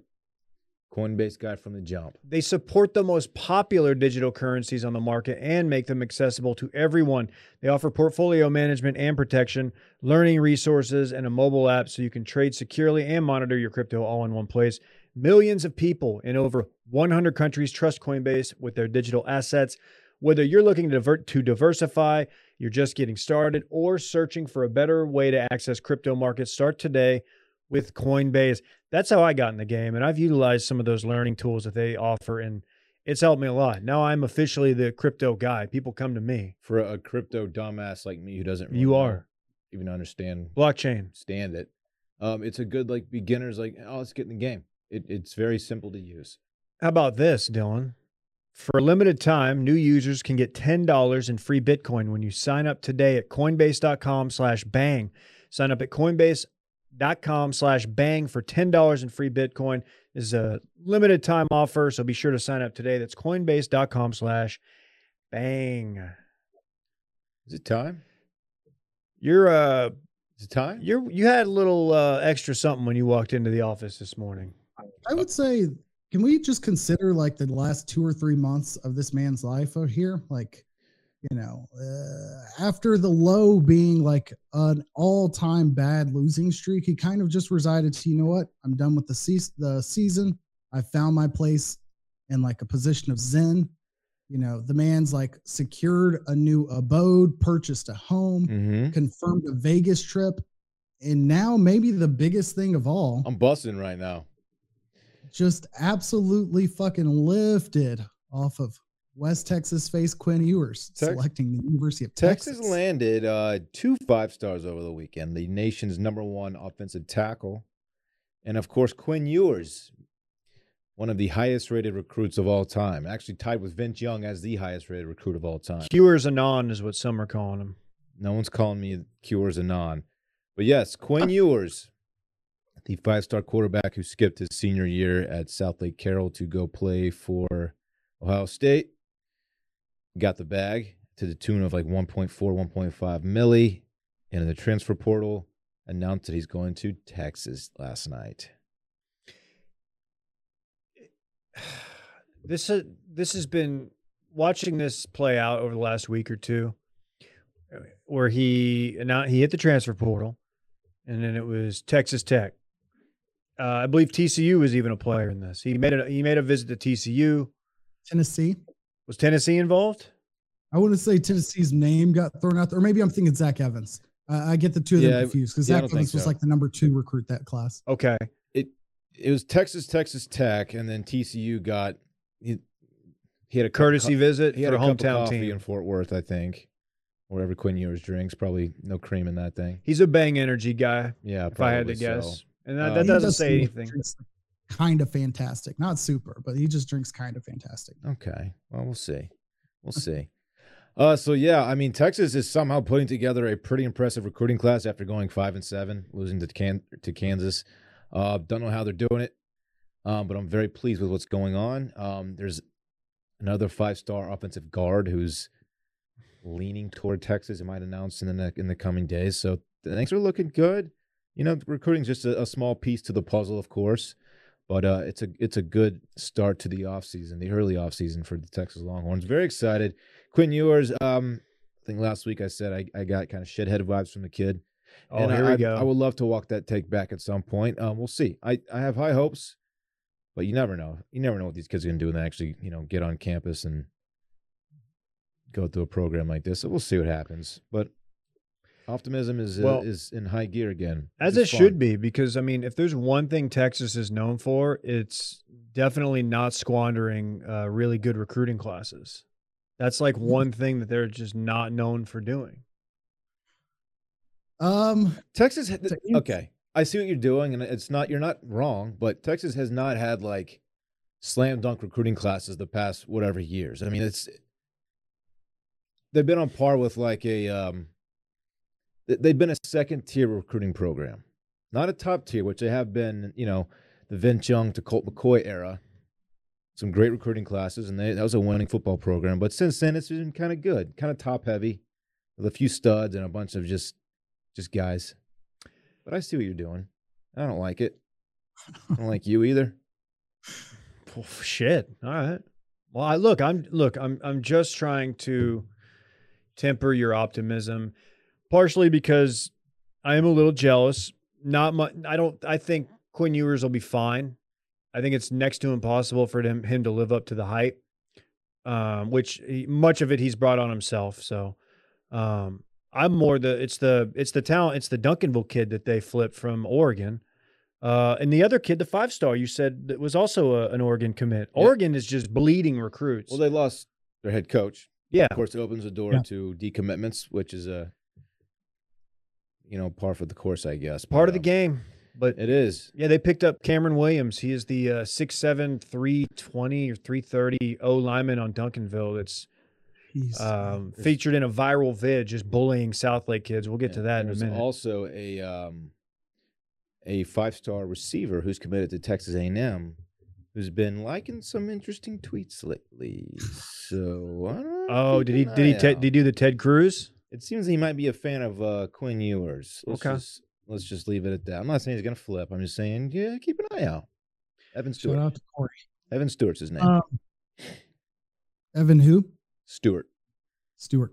Coinbase guy from the jump. They support the most popular digital currencies on the market and make them accessible to everyone. They offer portfolio management and protection, learning resources, and a mobile app so you can trade securely and monitor your crypto all in one place. Millions of people in over 100 countries trust Coinbase with their digital assets. Whether you're looking to, divert, to diversify, you're just getting started, or searching for a better way to access crypto markets, start today with Coinbase. That's how I got in the game, and I've utilized some of those learning tools that they offer, and it's helped me a lot. Now I'm officially the crypto guy. People come to me. For a, crypto dumbass like me who doesn't really You are even understand blockchain. stand it. Um, it's a good like beginners like oh let's get in the game. It, it's very simple to use. How about this, Dylan? For a limited time, new users can get $10 in free Bitcoin when you sign up today at coinbase.com slash bang. Sign up at coinbase.com slash bang for $10 in free Bitcoin. This is a limited time offer, so be sure to sign up today. That's coinbase.com slash bang. Is it time? You're uh Is it time? you're you had a little uh extra something when you walked into the office this morning. I would say, can we just consider like the last two or three months of this man's life out here? Like, you know, uh, after the low being like an all-time bad losing streak, he kind of just resided to, you know what, I'm done with the, se- the season. I found my place in like a position of zen. You know, the man's like secured a new abode, purchased a home, Mm-hmm. confirmed a Vegas trip, and now maybe the biggest thing of all, I'm busting right now. just absolutely fucking lifted off of West Texas faced Quinn Ewers, Tex- selecting the University of Texas, Texas. landed uh, two five stars over the weekend. The nation's number one offensive tackle, and of course Quinn Ewers, one of the highest rated recruits of all time, actually tied with Vince Young as the highest rated recruit of all time. Cures Anon is what some are calling him. No one's calling me Cures Anon, but yes, Quinn Ewers, the five star quarterback who skipped his senior year at Southlake Carroll to go play for Ohio State, got the bag to the tune of like 1.4, 1.5 milli. And in the transfer portal, announced that he's going to Texas last night. This ha- this has been watching this play out over the last week or two, uh, where he announced he hit the transfer portal, and then it was Texas Tech. Uh, I believe TCU was even a player in this. He made a he made a visit to TCU. Tennessee. Was Tennessee involved? I wouldn't say Tennessee's name got thrown out there, or maybe I'm thinking Zach Evans. I I get the two of them Yeah, confused because yeah, Zach Evans was so. like the number two recruit that class. Okay, It it was Texas, Texas Tech, and then TCU got he, he had a courtesy visit He had for a a cup of hometown team. in Fort Worth, I think, wherever Quinn Ewers drinks. Probably no cream in that thing. He's a bang energy guy, Yeah, if I had to so. guess. And that, Uh, that doesn't say anything. Kind of fantastic, not super, but he just drinks kind of fantastic. Okay, well, we'll see. We'll see. Uh, so yeah, I mean, Texas is somehow putting together a pretty impressive recruiting class after going five and seven, losing to Can- to Kansas. Uh, don't know how they're doing it, um, but I'm very pleased with what's going on. Um, there's another five-star offensive guard who's leaning toward Texas. It might announce in the ne- in the coming days. So things are looking good. You know, recruiting's just a, a small piece to the puzzle, of course, but uh, it's a it's a good start to the offseason, the early offseason for the Texas Longhorns. Very excited. Quinn Ewers, um, I think last week I said I, I got kind of shithead vibes from the kid. Oh, and here I, we go. I would love to walk that take back at some point. Um, we'll see. I, I have high hopes, but you never know. You never know what these kids are going to do when they actually, you know, get on campus and go through a program like this. So we'll see what happens. But optimism is uh, is in high gear again, As which it is should fun. be, because I mean, if there's one thing Texas is known for, it's definitely not squandering uh, really good recruiting classes. That's like one thing that they're just not known for doing. Um, Texas. ha- To ans- Okay, I see what you're doing, and it's not. You're not wrong, but Texas has not had like slam dunk recruiting classes the past whatever years. I mean, it's they've been on par with like a. um th- They've been a second tier recruiting program, not a top tier, which they have been. You know, the Vince Young to Colt McCoy era. Some great recruiting classes, and they, that was a winning football program. But since then, it's been kind of good, kind of top heavy, with a few studs and a bunch of just just guys. But I see what you're doing. I don't like it. I don't like you either. Oh, shit. All right. Well, I look, I'm look, I'm I'm just trying to temper your optimism, partially because I am a little jealous. Not much. I don't. I think Quinn Ewers will be fine. I think it's next to impossible for him him to live up to the hype, um, which he, much of it he's brought on himself. So, um, I'm more the it's the it's the talent it's the Duncanville kid that they flipped from Oregon. Uh, and the other kid, the five star, you said that was also a, an Oregon commit. Yeah. Oregon is just bleeding recruits. Well, they lost their head coach. yeah, Of course, it opens the door Yeah. to decommitments, which is a you know par for the course, I guess. part but, of the um, game. But It is. yeah, they picked up Cameron Williams. He is the uh, 6'7", 320 or three thirty O lineman on Duncanville. That's he's um, featured in a viral vid just bullying Southlake kids. We'll get to that in a There's minute. also a um, a five star receiver who's committed to Texas A&M, who's been liking some interesting tweets lately. So I don't know, oh, did he did he te- did he do the Ted Cruz? It seems he might be a fan of uh, Quinn Ewers. Let's Okay. Just, let's just leave it at that. I'm not saying he's gonna flip. I'm just saying, yeah, keep an eye out. Evan shout Stewart. out to Corey. Evan Stewart's his name. Um, Evan, who? Stewart. Stewart.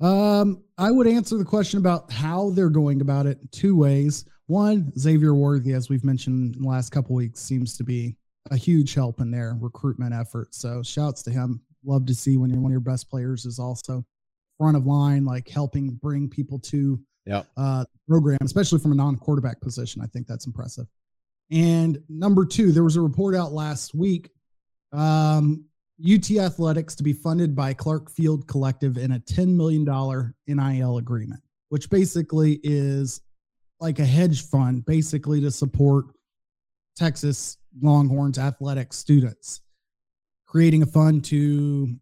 Um, I would answer the question about how they're going about it two ways. One, Xavier Worthy, as we've mentioned in the last couple weeks, seems to be a huge help in their recruitment effort. So shouts to him. Love to see when you're one of your best players is also front of line, like helping bring people to yeah. uh, program, especially from a non-quarterback position. I think that's impressive. And number two, there was a report out last week. Um, UT Athletics to be funded by Clark Field Collective in a $10 million NIL agreement, which basically is like a hedge fund, basically to support Texas Longhorns athletic students, creating a fund to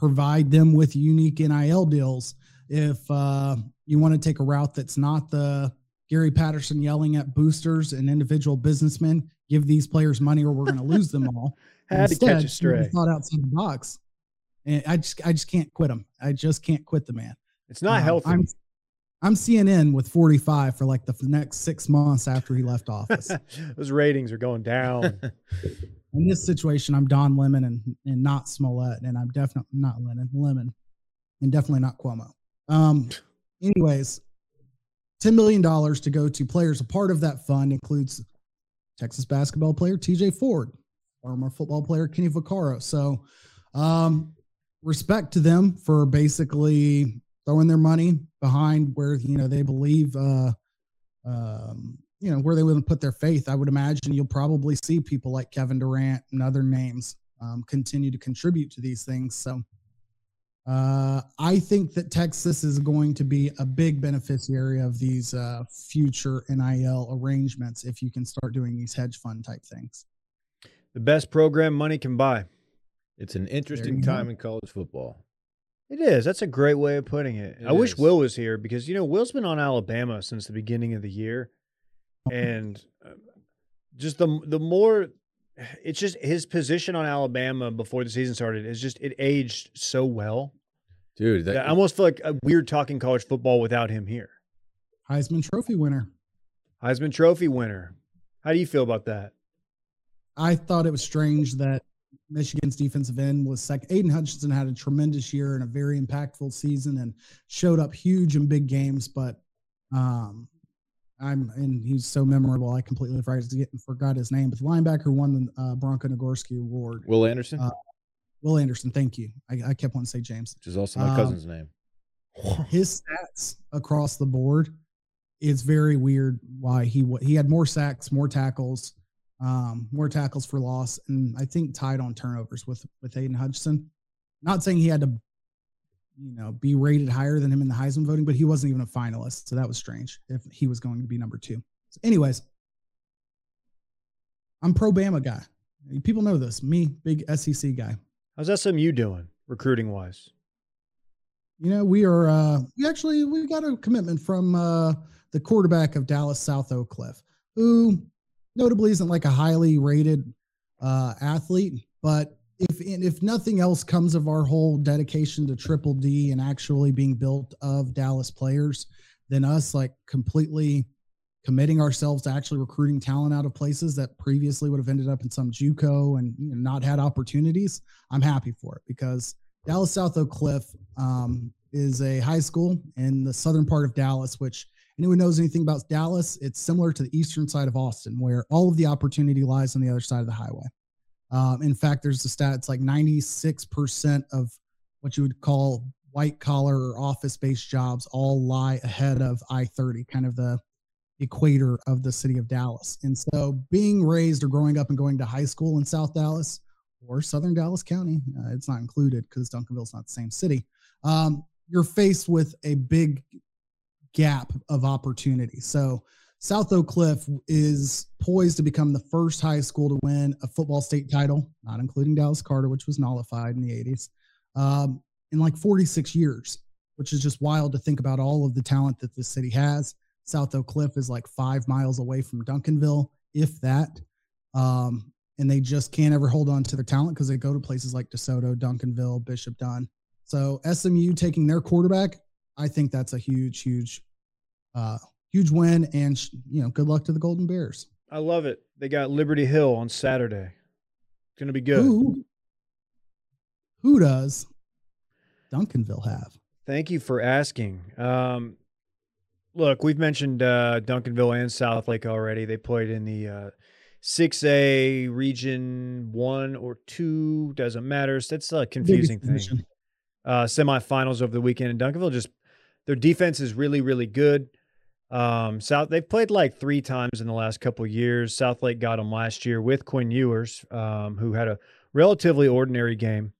provide them with unique NIL deals. If uh, you want to take a route that's not the Gary Patterson yelling at boosters and individual businessmen, give these players money or we're going to lose them all. Had Instead, to catch a stray. Thought outside the box, and I just I just can't quit him. I just can't quit the man. It's not um, healthy. I'm, I'm CNN with 45 for like the next six months after he left office. Those ratings are going down. In this situation, I'm Don Lemon and, and not Smollett, and I'm definitely not Lennon, Lemon, and definitely not Cuomo. Um, anyways, $10 million to go to players. A part of that fund includes Texas basketball player TJ Ford, former football player Kenny Vaccaro. So, um, respect to them for basically throwing their money behind where you know they believe uh, um, you know where they would put their faith. I would imagine you'll probably see people like Kevin Durant and other names um, continue to contribute to these things. So uh, I think that Texas is going to be a big beneficiary of these uh, future NIL arrangements if you can start doing these hedge fund type things. The best program money can buy. It's an interesting time go. in college football. It is. That's a great way of putting it. it I is. wish Will was here because you know Will's been on Alabama since the beginning of the year, and uh, just the the more it's just his position on Alabama before the season started is just it aged so well, dude. That, I almost feel like a weird talking college football without him here. Heisman Trophy winner. Heisman Trophy winner. How do you feel about that? I thought it was strange that Michigan's defensive end was second. Aidan Hutchinson had a tremendous year and a very impactful season and showed up huge in big games. But um, I'm and he's so memorable. I completely forgot his name. But the linebacker won the uh, Bronco Nagurski Award. Will Anderson. Uh, Will Anderson. Thank you. I, I, kept wanting to say James, which is also my um, cousin's name. His stats across the board. It's very weird why he he had more sacks, more tackles um, more tackles for loss, and I think tied on turnovers with with Aidan Hutchinson. Not saying he had to, you know, be rated higher than him in the Heisman voting, but he wasn't even a finalist, so that was strange if he was going to be number two. So anyways, I'm pro Bama guy. People know this. Me, big SEC guy. How's SMU doing recruiting wise? You know, we are. uh We actually we got a commitment from uh the quarterback of Dallas South Oak Cliff, who notably isn't like a highly rated uh, athlete, but if if nothing else comes of our whole dedication to Triple D and actually being built of Dallas players, then us like completely committing ourselves to actually recruiting talent out of places that previously would have ended up in some JUCO and you know, not had opportunities. I'm happy for it because Dallas South Oak Cliff um, is a high school in the southern part of Dallas, which anyone knows anything about Dallas, it's similar to the eastern side of Austin, where all of the opportunity lies on the other side of the highway. Um, in fact, there's the stat, it's like 96% of what you would call white collar or office based jobs all lie ahead of I 30, kind of the equator of the city of Dallas. And so being raised or growing up and going to high school in South Dallas or Southern Dallas County, uh, it's not included because Duncanville's not the same city. Um, you're faced with a big gap of opportunity. So South Oak Cliff is poised to become the first high school to win a football state title, not including Dallas Carter, which was nullified in the 80s, um, in like 46 years, which is just wild to think about all of the talent that this city has. South Oak Cliff is like five miles away from Duncanville, if that. Um, and they just can't ever hold on to their talent because they go to places like DeSoto, Duncanville, Bishop Dunne. So SMU taking their quarterback I think that's a huge, huge, uh, huge win. And you know, good luck to the Golden Bears. I love it. They got Liberty Hill on Saturday. It's gonna be good. Who, who does? Duncanville have? Thank you for asking. Um, look, we've mentioned uh, Duncanville and Southlake already. They played in the uh, 6A region one or two, doesn't matter. That's a confusing thing. Uh, semifinals over the weekend. And Duncanville just, their defense is really, really good. Um, South, they've played like three times in the last couple years. Southlake got them last year with Quinn Ewers, um, who had a relatively ordinary game.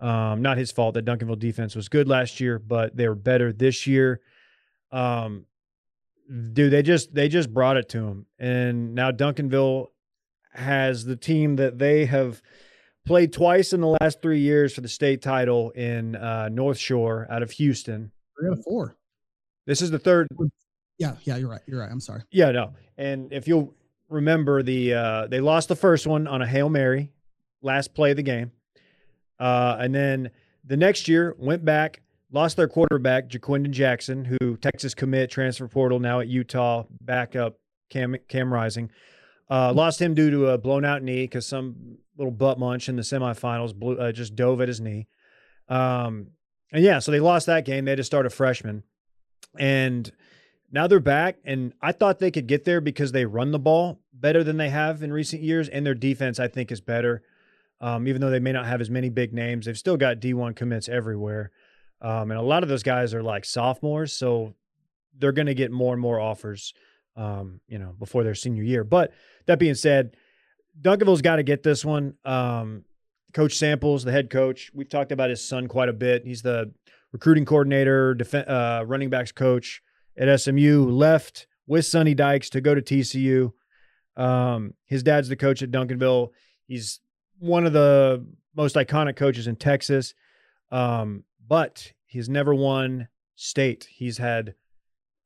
Um, not his fault that Duncanville defense was good last year, but they were better this year. Um, dude, they just they just brought it to him, and now Duncanville has the team that they have played twice in the last three years for the state title in uh, North Shore out of Houston. Three out of four. This is the third. Yeah, yeah, you're right. You're right. I'm sorry. Yeah, no. And if you'll remember, the uh, they lost the first one on a hail mary, last play of the game, uh, and then the next year went back lost their quarterback, Ja'Quinden Jackson, who Texas commit, transfer portal, now at Utah, backup Cam, Cam Rising. Uh, lost him due to a blown out knee because some little butt munch in the semifinals blew, uh, just dove at his knee. Um, and yeah, so they lost that game. They had to start a freshman. And now they're back. And I thought they could get there because they run the ball better than they have in recent years. And their defense, I think, is better. Um, even though they may not have as many big names, they've still got D1 commits everywhere. Um, and a lot of those guys are like sophomores, so they're going to get more and more offers, um, you know, before their senior year. But that being said, Duncanville's got to get this one. Um, coach Samples, the head coach, we've talked about his son quite a bit. He's the recruiting coordinator, def- uh, running backs coach at SMU. Left with Sonny Dykes to go to TCU. Um, his dad's the coach at Duncanville. He's one of the most iconic coaches in Texas. Um, but he's never won state. He's had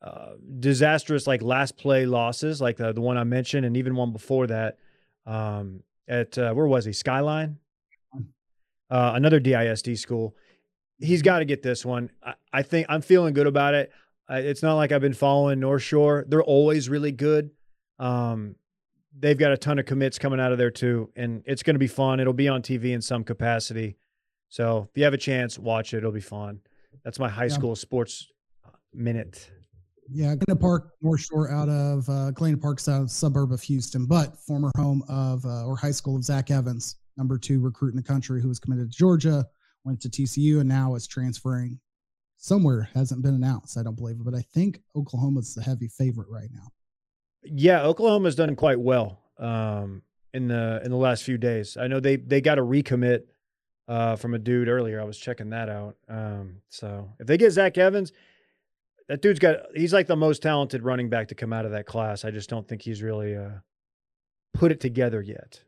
uh, disastrous like last play losses, like the the one I mentioned, and even one before that. Um, at uh, where was he? Skyline, uh, another DISD school. He's got to get this one. I, I, think I'm feeling good about it. it's not like I've been following North Shore. They're always really good. Um, they've got a ton of commits coming out of there too, and it's going to be fun. It'll be on TV in some capacity. So if you have a chance, watch it. It'll be fun. That's my high yeah. school sports uh, minute. Yeah, Galena Park, North Shore, out of uh, Galena Park, south suburb of Houston, but former home of uh, or high school of Zach Evans, number two recruit in the country, who was committed to Georgia, went to TCU, and now is transferring somewhere. Hasn't been announced, I don't believe it, but I think Oklahoma's the heavy favorite right now. Yeah, Oklahoma's done quite well um, in the in the last few days. I know they they got a recommit uh, from a dude earlier. I was checking that out. Um, so if they get Zach Evans, that dude's got he's like the most talented running back to come out of that class. I just don't think he's really uh, put it together yet.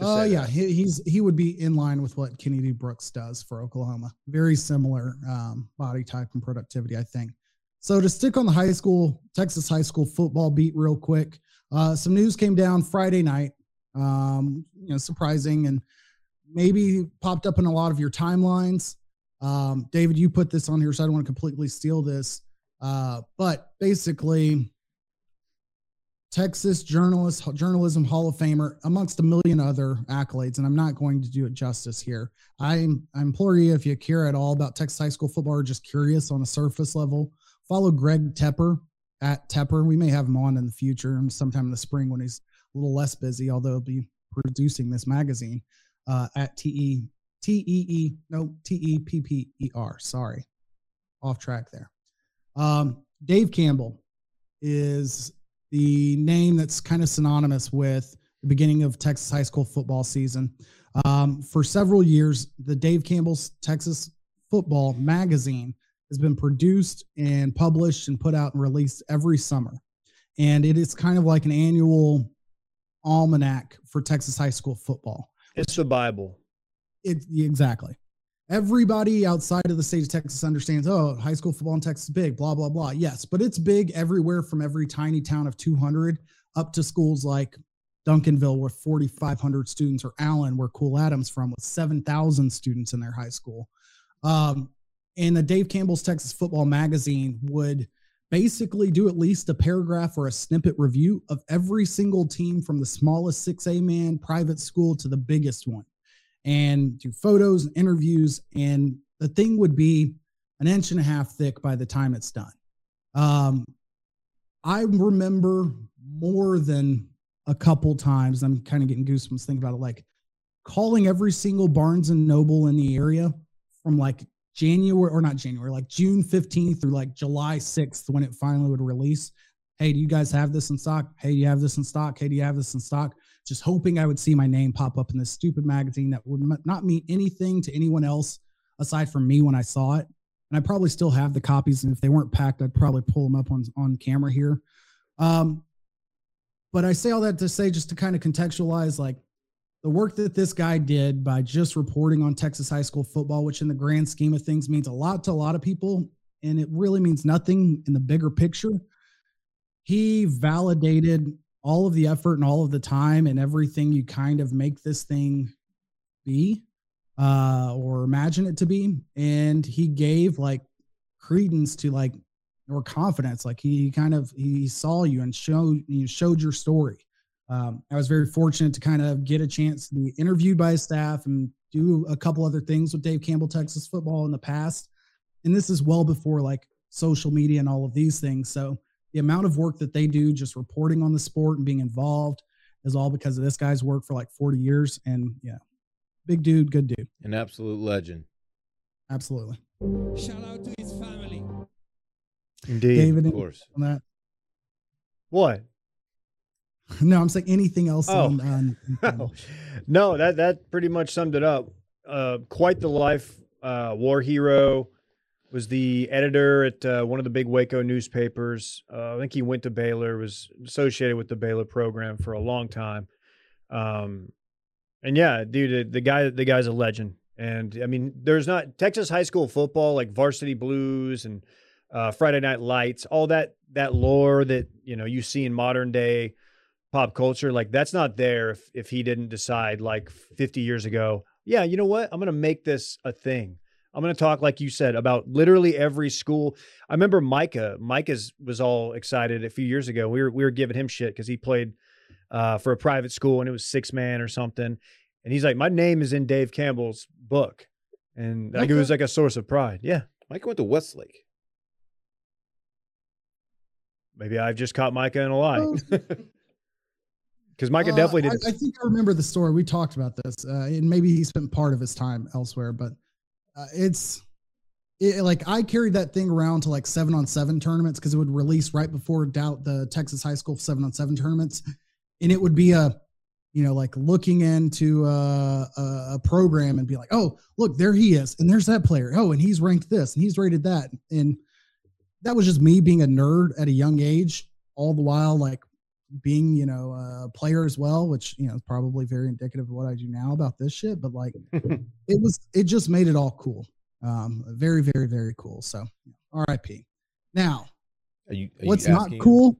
Oh uh, yeah, he, he's he would be in line with what Kennedy Brooks does for Oklahoma. Very similar um, body type and productivity, I think. So to stick on the high school Texas high school football beat real quick, uh, some news came down Friday night. Um, you know, surprising and maybe popped up in a lot of your timelines. Um, David, you put this on here, so I don't want to completely steal this. Uh, but basically, Texas journalist, journalism Hall of Famer, amongst a million other accolades, and I'm not going to do it justice here. I, I implore you, if you care at all about Texas high school football or just curious on a surface level, follow Greg Tepper at Tepper. We may have him on in the future and sometime in the spring when he's a little less busy, although he'll be producing this magazine uh, at T E T E E no T E P P E R. Sorry, off track there. Um, Dave Campbell is the name that's kind of synonymous with the beginning of Texas high school football season. Um, for several years, the Dave Campbell's Texas Football magazine has been produced and published and put out and released every summer. And it is kind of like an annual almanac for Texas high school football. It's the Bible. It exactly. Everybody outside of the state of Texas understands, oh, high school football in Texas is big, blah, blah, blah. Yes, but it's big everywhere from every tiny town of 200 up to schools like Duncanville with 4,500 students, or Allen, where Cool Adams from, with 7,000 students in their high school. Um, and the Dave Campbell's Texas Football Magazine would basically do at least a paragraph or a snippet review of every single team from the smallest 6A man private school to the biggest one and do photos and interviews. And the thing would be an inch and a half thick by the time it's done. Um, I remember more than a couple times. I'm kind of getting goosebumps thinking about it. Like calling every single Barnes and Noble in the area from like January or not January, like June 15th through like July 6th when it finally would release. Hey, do you guys have this in stock? Hey, do you have this in stock? Hey, do you have this in stock? Just hoping I would see my name pop up in this stupid magazine that would not mean anything to anyone else aside from me when I saw it. And I probably still have the copies. And if they weren't packed, I'd probably pull them up on, on camera here. Um, but I say all that to say, just to kind of contextualize, like the work that this guy did by just reporting on Texas high school football, which in the grand scheme of things means a lot to a lot of people, and it really means nothing in the bigger picture. He validated all of the effort and all of the time and everything you kind of make this thing be uh, or imagine it to be. And he gave like credence to like or confidence. Like he kind of he saw you and showed you showed your story. Um, I was very fortunate to kind of get a chance to be interviewed by his staff and do a couple other things with Dave Campbell Texas football in the past. And this is well before like social media and all of these things. So the amount of work that they do just reporting on the sport and being involved is all because of this guy's work for like 40 years. And yeah, big dude, good dude. An absolute legend. Absolutely. Shout out to his family. Indeed. David, Of course. on that. What? No, I'm saying anything else Oh. on, on, no, that that pretty much summed it up. Uh, quite the life. Uh, war hero was the editor at uh, one of the big Waco newspapers. Uh, I think he went to Baylor, was associated with the Baylor program for a long time. Um, and yeah, dude, the guy, the guy's a legend. And I mean, there's not Texas high school football like Varsity Blues and uh, Friday Night Lights, all that that lore that you know you see in modern day pop culture. Like that's not there if if he didn't decide like 50 years ago. Yeah, you know what? I'm gonna make this a thing. I'm gonna talk like you said about literally every school. I remember Micah. Micah's was all excited a few years ago. We were we were giving him shit because he played uh, for a private school and it was six man or something. And he's like, my name is in Dave Campbell's book, and like it was like a source of pride. Yeah, Mike went to Westlake. maybe I've just caught Micah in a lie Oh. because Micah Uh, definitely I, did. I think I remember the story. We talked about this, uh, and maybe he spent part of his time elsewhere. But uh, it's it, like I carried that thing around to like seven on seven tournaments because it would release right before doubt the Texas high school seven on seven tournaments, and it would be a you know like looking into a, a, a program and be like, oh look, there he is, and there's that player. Oh, and he's ranked this, and he's rated that, and that was just me being a nerd at a young age, all the while like being you know a player as well which you know is probably very indicative of what i do now about this shit but like it was it just made it all cool um very very very cool so rip now Are you, are you what's not asking him? cool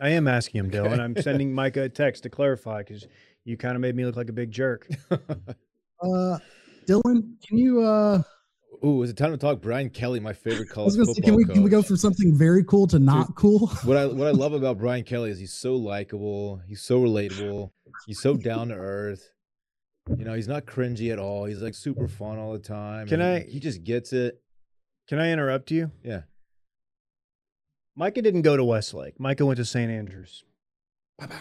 I am asking him, Dylan. I'm sending Micah a text to clarify because you kind of made me look like a big jerk. uh dylan can you uh Ooh, is it time to talk Brian Kelly, my favorite i college was gonna say can we can we go from something very cool to not cool what I what I love about Brian Kelly is he's so likable, he's so relatable, he's so down to earth. You know, he's not cringy at all. He's like super fun all the time. Can I- He just gets it. Can I interrupt you? Yeah. Micah didn't go to Westlake. Micah went to St. Andrews.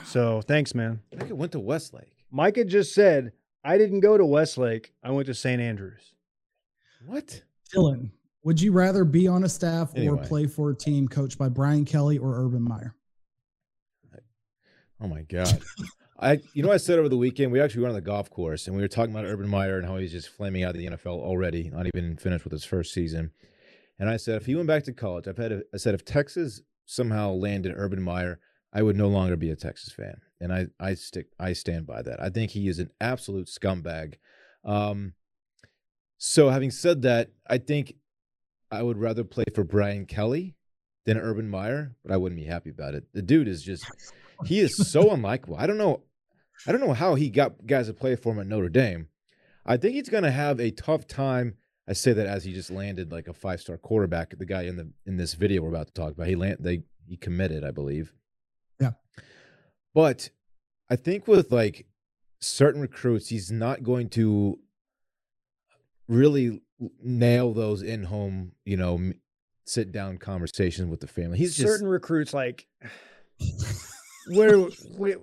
So thanks, man. Micah went to Westlake. Micah just said, I didn't go to Westlake. I went to St. Andrews. What? dylan would you rather be on a staff Anyway. or play for a team coached by brian kelly or urban meyer Oh my god. I you know I said over the weekend? We actually went on the golf course and we were talking about Urban Meyer and how he's just flaming out of the NFL already, not even finished with his first season. And I said if he went back to college, I've had a, I said if Texas somehow landed Urban Meyer, I would no longer be a Texas fan. And I I stick I stand by that. I think he is an absolute scumbag. Um so having said that, I think I would rather play for Brian Kelly than Urban Meyer, but I wouldn't be happy about it. The dude is just he is so unlikable. I don't know. I don't know how he got guys to play for him at Notre Dame. I think he's going to have a tough time. I say that as he just landed like a five star quarterback. The guy in the in this video we're about to talk about, he land they he committed, I believe. Yeah. But I think with like certain recruits, he's not going to really nail those in-home, you know, sit-down conversations with the family. He's just certain recruits like where, where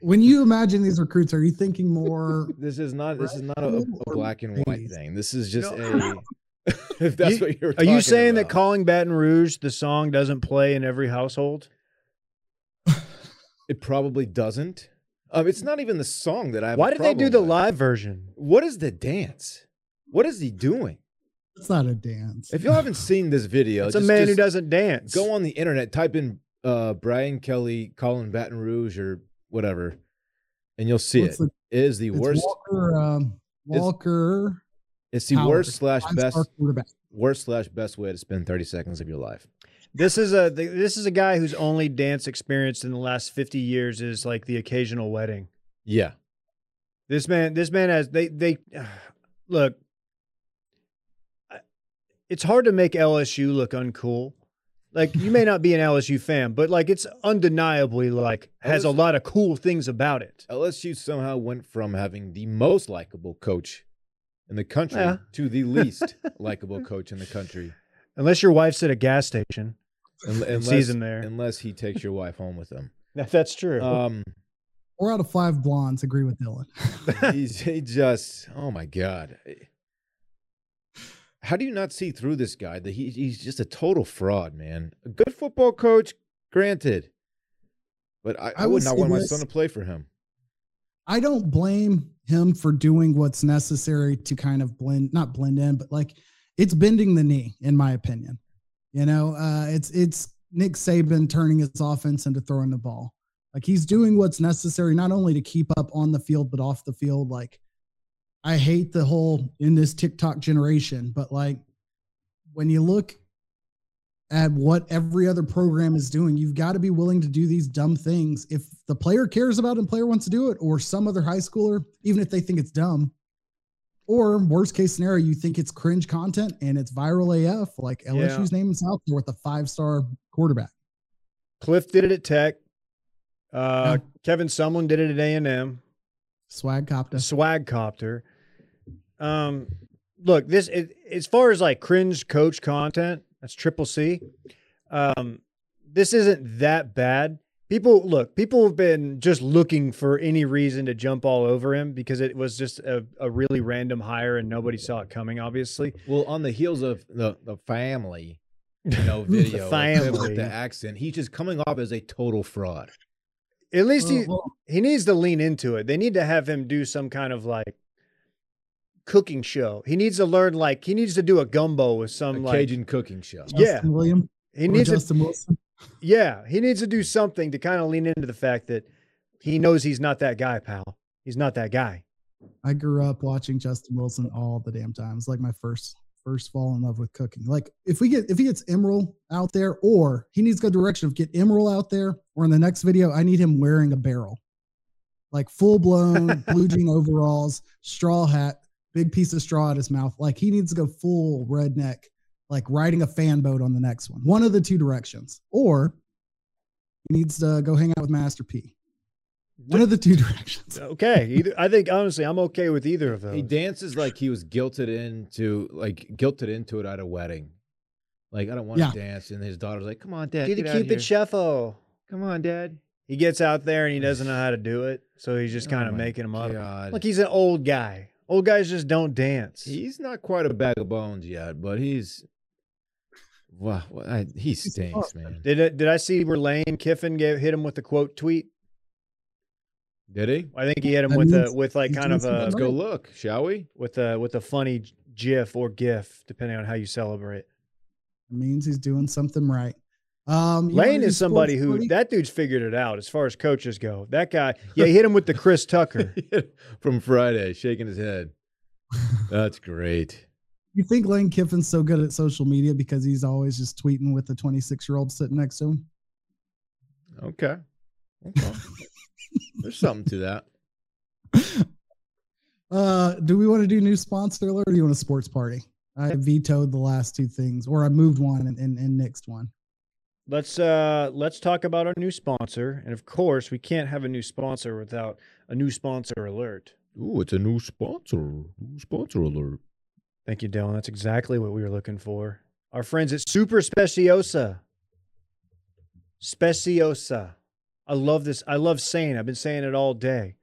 When you imagine these recruits, are you thinking more? this is not this is not a, a black and white thing. This is just No. a if that's You- what you're are you talking saying that calling Baton Rouge the song doesn't play in every household? it probably doesn't. Um, it's not even the song that I have. a Why did they do the with. live version? What is the dance? What is he doing? It's not a dance. If you haven't seen this video, It's a just- man who doesn't dance. Go on the internet, type in uh, Brian Kelly, Callin' Baton Rouge, or whatever, and you'll see What's it. the- It is the it's worst. Walker. Um, It's- Walker. It's the Howard, worst slash best worst slash best way to spend thirty seconds of your life. This is a this is a guy whose only dance experience in the last fifty years is like the occasional wedding. Yeah, This man, this man has they they look. It's hard to make LSU look uncool. Like you may not be an LSU fan, but like it's undeniably like has a lot of cool things about it. LSU somehow went from having the most likable coach in the country Yeah. to the least likable coach in the country. Unless your wife's at a gas station Unless, sees him there. unless he takes your wife home with him. That- That's true. Um, Four out of five blondes agree with Dylan. he's he just oh my god how do you not see through this guy that he, he's just a total fraud man a good football coach granted but i, I, I would not say want my this. son to play for him I don't blame him for doing what's necessary to kind of blend, not blend in, but like it's bending the knee, in my opinion. You know, uh, it's it's Nick Saban turning his offense into throwing the ball. Like he's doing what's necessary not only to keep up on the field but off the field. Like I hate the whole in this TikTok generation, but like when you look at what every other program is doing, you've got to be willing to do these dumb things. If the player cares about it and player wants to do it, or some other high schooler, even if they think it's dumb, or worst case scenario, you think it's cringe content and it's viral AF, like LSU's name is out there with a five star quarterback. Kliff did it at Tech. Uh, Yeah. Kevin Sumlin did it at A and M. Swag copter. swag copter. Um, look, this it, as far as like cringe coach content, that's triple C. Um, this isn't that bad. People look, people have been just looking for any reason to jump all over him because it was just a, a really random hire and nobody saw it coming, obviously. well on the heels of the the family you know video of him family. with the accent he's just coming off as a total fraud At least he Well, well, he needs to lean into it. They need to have him do some kind of like cooking show. He needs to learn like he needs to do a gumbo with a some like cajun cooking show Yeah. Justin William. he or needs to Wilson. Yeah, he needs to do something to kind of lean into the fact that he knows he's not that guy, pal. He's not that guy. I grew up watching Justin Wilson all the damn time. It's like my first first fall in love with cooking. Like if we get if he gets Emeril out there, or he needs to go direction of get Emeril out there, or in the next video, I need him wearing a barrel, like full blown blue jean overalls, straw hat, big piece of straw at his mouth. Like he needs to go full redneck, like riding a fan boat on the next one. One of the two directions, or he needs to go hang out with Master P. One of the two directions. Okay, either I think honestly, I'm okay with either of those. He dances like he was guilted into like guilted into it at a wedding. Like I don't want Yeah. to dance, and his daughter's like, "Come on, dad, Do the Cupid shuffle. Come on, dad." He gets out there and he doesn't know how to do it, so he's just kind Oh of my making him up. God. Like he's an old guy. Old guys just don't dance. He's not quite a bag of bones yet, but he's wow, well, I, he stinks, tough. man. Did it, did I see where Lane Kiffin gave, hit him with the quote tweet? Did he? I think he hit him That with a with like kind of a Let's go look, shall we? with a with a funny GIF or GIF, depending on how you celebrate. It means he's doing something right. Um, Lane wanna is somebody who party? that dude's figured it out as far as coaches go. That guy, yeah, he hit him with the Chris Tucker. From Friday, shaking his head. That's great. You think Lane Kiffin's so good at social media because he's always just tweeting with the 26 year old sitting next to him? Okay. Okay. There's something to that. Uh, do we want to do new sponsor alert or do you want a sports party? I vetoed the last two things, or I moved one and, and, and nixed one. Let's uh let's talk about our new sponsor, and of course, we can't have a new sponsor without a new sponsor alert. Ooh, it's a new sponsor. New sponsor alert. Thank you, Dylan. That's exactly what we were looking for. Our friends at Super Speciosa. Speciosa. I love this. I love saying. it. I've been saying it all day.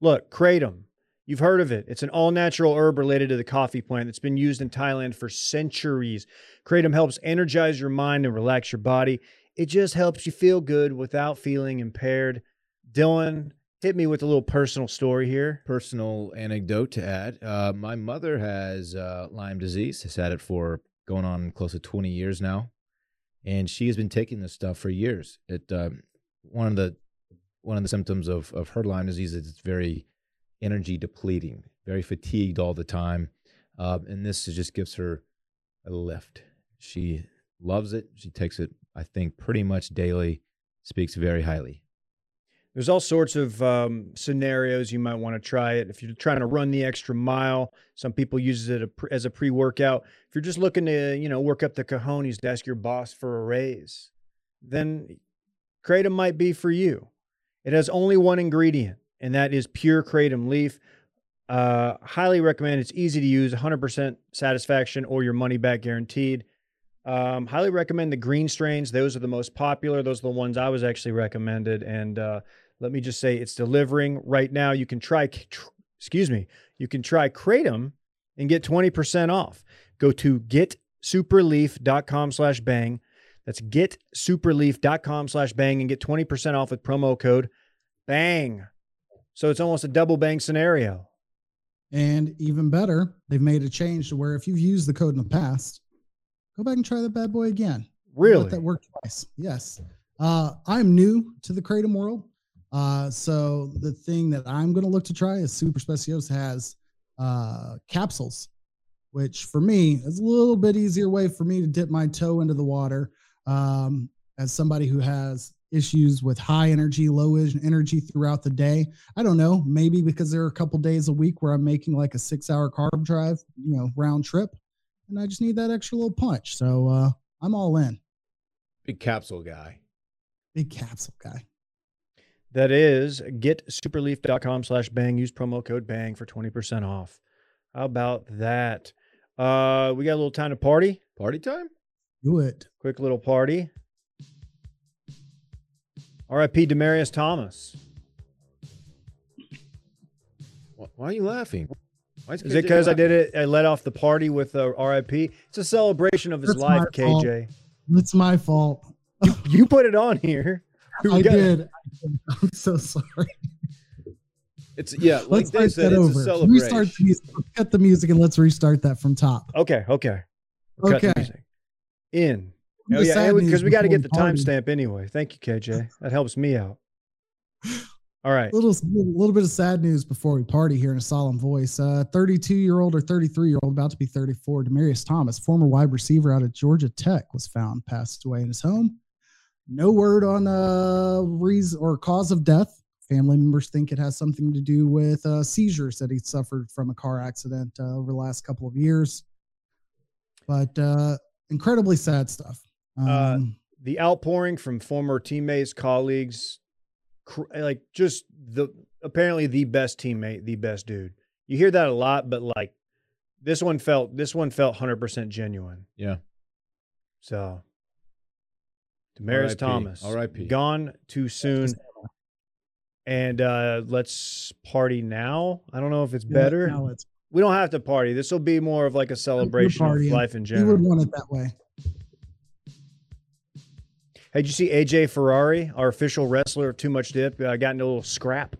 Look, kratom. You've heard of it. It's an all-natural herb related to the coffee plant that's been used in Thailand for centuries. Kratom helps energize your mind and relax your body. It just helps you feel good without feeling impaired. Dylan, hit me with a little personal story here. Personal anecdote to add: uh, My mother has uh, Lyme disease. Has had it for going on close to 20 years now, and she has been taking this stuff for years. It um, one of the one of the symptoms of of her Lyme disease is it's very energy depleting, very fatigued all the time, uh, and this just gives her a lift. She loves it. She takes it, I think, pretty much daily. Speaks very highly. There's all sorts of um, scenarios you might want to try it. If you're trying to run the extra mile, some people use it as a pre-workout. If you're just looking to, you know, work up the cojones to ask your boss for a raise, then kratom might be for you. It has only one ingredient, and that is pure kratom leaf. Uh, highly recommend. It's easy to use, 100% satisfaction or your money back guaranteed. Um, highly recommend the green strains. Those are the most popular. Those are the ones I was actually recommended. And uh, let me just say, it's delivering right now. You can try, tr- excuse me, you can try Kratom and get 20% off. Go to getsuperleaf.com slash bang. That's getsuperleaf.com slash bang and get 20% off with promo code bang. So it's almost a double bang scenario. And even better, they've made a change to where if you've used the code in the past, go back and try that bad boy again. Really? Let that work twice. Yes. Uh, I'm new to the Kratom world. Uh, so the thing that I'm going to look to try is Super Speciosa has uh, capsules, which for me is a little bit easier way for me to dip my toe into the water. Um, as somebody who has issues with high energy, low energy throughout the day. I don't know, maybe because there are a couple days a week where I'm making like a six hour carb drive, you know, round trip, and I just need that extra little punch. So uh, I'm all in. Big capsule guy. Big capsule guy. That is getsuperleaf.com slash bang. Use promo code bang for 20% off. How about that? Uh, we got a little time to party. Party time? Do it. Quick little party. R.I.P. Demaryius Thomas. Why are you laughing? Is, is it because I did it? I let off the party with uh, R.I.P. It's a celebration of his That's life, KJ. It's my fault. you, you, put it on here. I did. I'm so sorry. It's yeah. Like let's they said, it's over. a celebration. Restart the music. Cut the music and let's restart that from top. Okay. Okay. We'll okay. In Oh yeah, because we got to get the timestamp anyway. Thank you, KJ. That helps me out. All right. A Little little bit of sad news before we party here in a solemn voice. Uh, 32 year old or 33 year old, about to be 34, Demaryius Thomas, former wide receiver out of Georgia Tech, was found passed away in his home. No word on uh reason or cause of death. Family members think it has something to do with uh, seizures that he suffered from a car accident uh, over the last couple of years. But uh, incredibly sad stuff. Uh, um, the outpouring from former teammates, colleagues, like just the apparently the best teammate, the best dude. You hear that a lot, but like this one felt this one felt hundred percent genuine. Yeah. So, Demaryius Thomas, R.I.P. Gone too soon. And uh let's party now. I don't know if it's yeah, better. We don't have to party. This will be more of like a celebration of life in general. You would want it that way. Hey, did you see AJ Ferrari, our official wrestler of Too Much Dip, uh, got into a little scrap?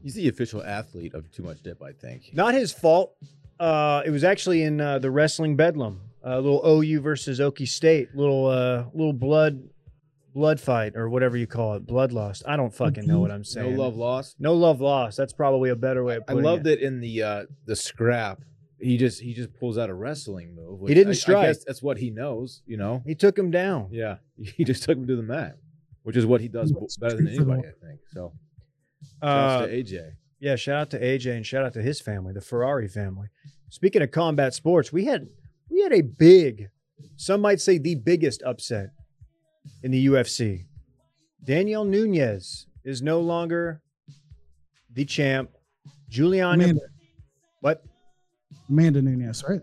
He's the official athlete of Too Much Dip, I think. Not his fault. Uh, it was actually in uh, the wrestling bedlam, a little OU versus Okie State, little uh, little blood blood fight or whatever you call it, blood lost. I don't fucking know what I'm saying. No love lost. No love lost. That's probably a better way of putting I loved it. it in the uh, the scrap he just he just pulls out a wrestling move. He didn't I, strike. I guess that's what he knows, you know. He took him down. Yeah, he just took him to the mat, which is what he does better than anybody, I think. So, shout uh, to AJ. Yeah, shout out to AJ and shout out to his family, the Ferrari family. Speaking of combat sports, we had we had a big, some might say the biggest upset in the UFC. Daniel Nunez is no longer the champ. Juliana, Amanda. what? Amanda Nunes, right?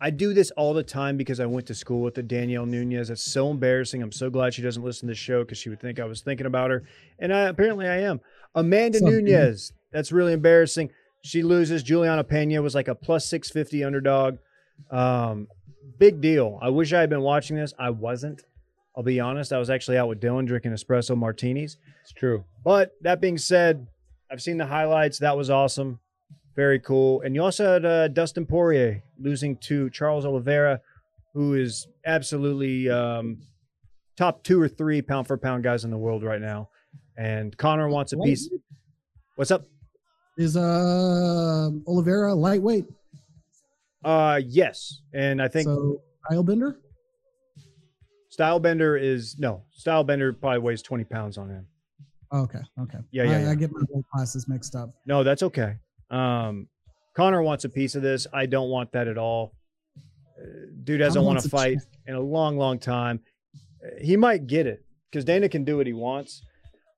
I do this all the time because I went to school with the Danielle Nunez. That's so embarrassing. I'm so glad she doesn't listen to the show because she would think I was thinking about her, and I, apparently I am. Amanda Something. Nunes. That's really embarrassing. She loses. Juliana Pena was like a plus six fifty underdog. Um, big deal. I wish I had been watching this. I wasn't. I'll be honest. I was actually out with Dylan drinking espresso martinis. It's true. But that being said, I've seen the highlights. That was awesome. Very cool. And you also had uh, Dustin Poirier losing to Charles Oliveira, who is absolutely um, top two or three pound for pound guys in the world right now. And Conor wants a piece. What's up? Is uh Oliveira lightweight? Uh, yes. And I think so. Stylebender. Stylebender is no Stylebender probably weighs 20 pounds on him. Okay. Okay. Yeah, yeah, I, yeah. I get my weight classes mixed up. No, that's okay. Um, Conor wants a piece of this. I don't want that at all. Dude doesn't want to fight chance. in a long, long time. He might get it because Dana can do what he wants.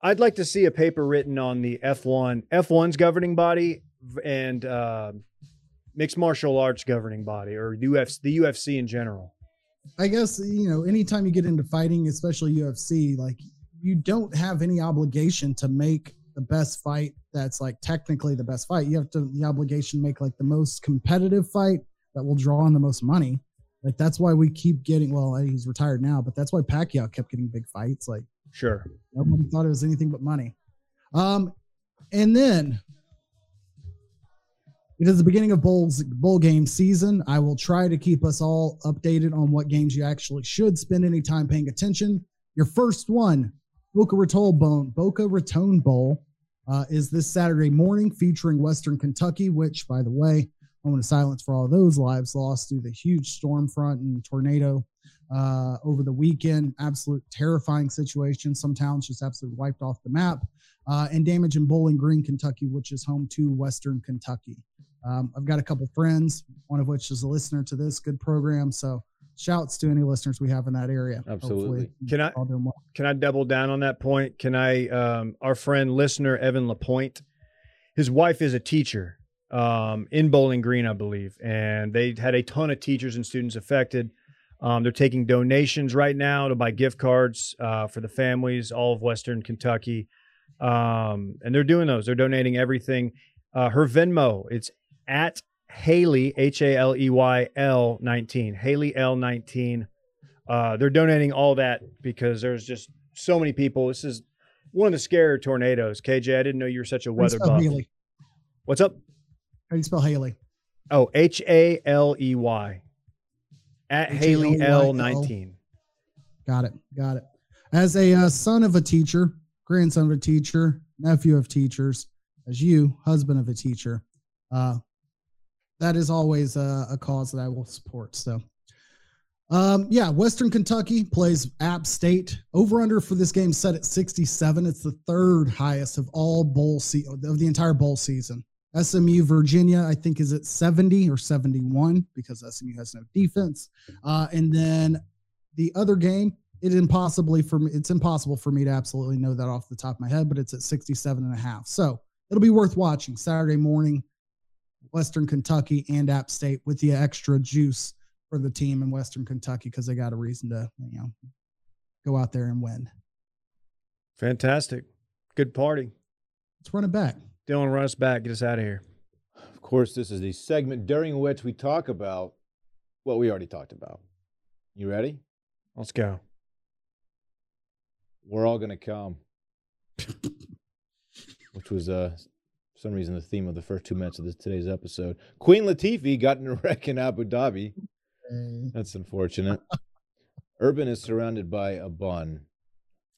I'd like to see a paper written on the F1, F1's governing body and uh, mixed martial arts governing body or UFC, the UFC in general. I guess you know, anytime you get into fighting, especially UFC, like you don't have any obligation to make the best fight that's like technically the best fight. You have to the obligation make like the most competitive fight that will draw in the most money. Like that's why we keep getting well, he's retired now, but that's why Pacquiao kept getting big fights. Like Sure. nobody thought it was anything but money. Um, and then it is the beginning of bowls bowl game season. I will try to keep us all updated on what games you actually should spend any time paying attention. Your first one, Boca Raton Bowl, Boca Raton Bowl, uh, is this Saturday morning, featuring Western Kentucky. Which, by the way, moment to silence for all those lives lost through the huge storm front and tornado uh, over the weekend. Absolute terrifying situation. Some towns just absolutely wiped off the map. Uh, and damage in Bowling Green, Kentucky, which is home to Western Kentucky. Um, I've got a couple friends, one of which is a listener to this good program. So shouts to any listeners we have in that area. Absolutely. Can I- well. Can I double down on that point? Can I? Um, our friend listener Evan Lapointe, his wife is a teacher um, in Bowling Green, I believe, and they had a ton of teachers and students affected. Um, they're taking donations right now to buy gift cards uh, for the families, all of Western Kentucky, um, and they're doing those. They're donating everything. Uh, her Venmo, it's at Haley H A L E Y L nineteen Haley L nineteen uh, they're donating all that because there's just so many people. This is one of the scarier tornadoes. KJ, I didn't know you were such a How do you weather buff. Haley? What's up? How do you spell Haley? Oh, H A L E Y at Haley L nineteen. Got it. Got it. As a uh, son of a teacher, grandson of a teacher, nephew of teachers, as you, husband of a teacher, uh, that is always a, a cause that I will support. So, um, yeah, Western Kentucky plays App State. Over under for this game set at 67. It's the third highest of all bowl se- of the entire bowl season. SMU Virginia, I think, is at 70 or 71 because SMU has no defense. Uh, and then the other game, it impossibly for me, it's impossible for me to absolutely know that off the top of my head, but it's at 67 and a half. So it'll be worth watching Saturday morning, Western Kentucky and App State with the extra juice for the team in Western Kentucky because they got a reason to, you know, go out there and win. Fantastic. Good party. Let's run it back. Dylan, run us back. Get us out of here. Of course, this is the segment during which we talk about what we already talked about. You ready? Let's go. We're all gonna come. Which was uh for some reason the theme of the first two minutes of this today's episode. Queen Latifah got in a wreck in Abu Dhabi. Mm. That's unfortunate. Urban is surrounded by a bun.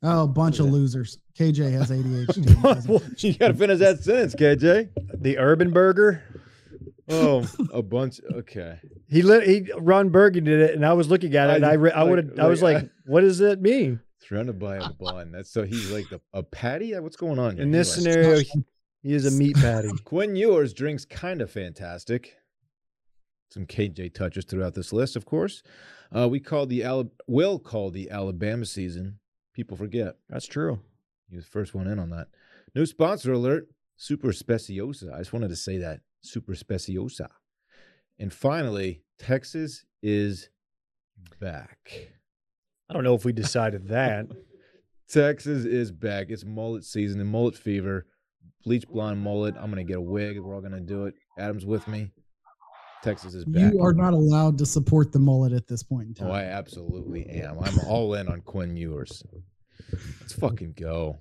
Oh, a bunch of Yeah. losers. KJ has ADHD. He doesn't- you gotta finish that sentence, KJ. The Urban Burger. Oh, A bunch. Okay. he lit. He Ron Burgundy did it, and I was looking at it, and I re- I Like- would have. I was like, like, what does that mean? Surrounded by a bun. That's so he's like a, a patty. What's going on? here? In this Anyway. scenario, he, is a meat patty. Quinn Ewers drinks kind of fantastic. Some KJ touches throughout this list, of course. Uh, we call the Ala- will call the Alabama season. People forget That's true. he was the first one in on that. New sponsor alert: Super Speciosa. I just wanted to say that Super Speciosa. And finally, Texas is back. I don't know if we decided that. Texas is back. It's mullet season and mullet fever. Bleach blonde mullet. I'm gonna get a wig. We're all gonna do it. Adam's with me. Texas is back. You are not allowed to support the mullet at this point in time. Oh, I absolutely am. I'm all in on Quinn Ewers. Let's fucking go.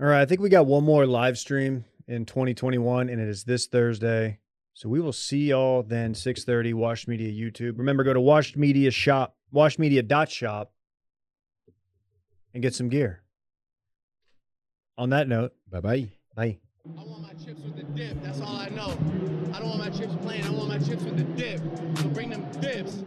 All right, I think we got one more live stream in 2021, and it is this Thursday. So we will see y'all then 6:30 Washed Media YouTube. Remember, go to Washed Media Shop, washedmedia.shop, and get some gear. On that note, Bye bye. bye. I want my chips with the dip. That's all I know. I don't want my chips plain. I want my chips with the dip. So bring them dips.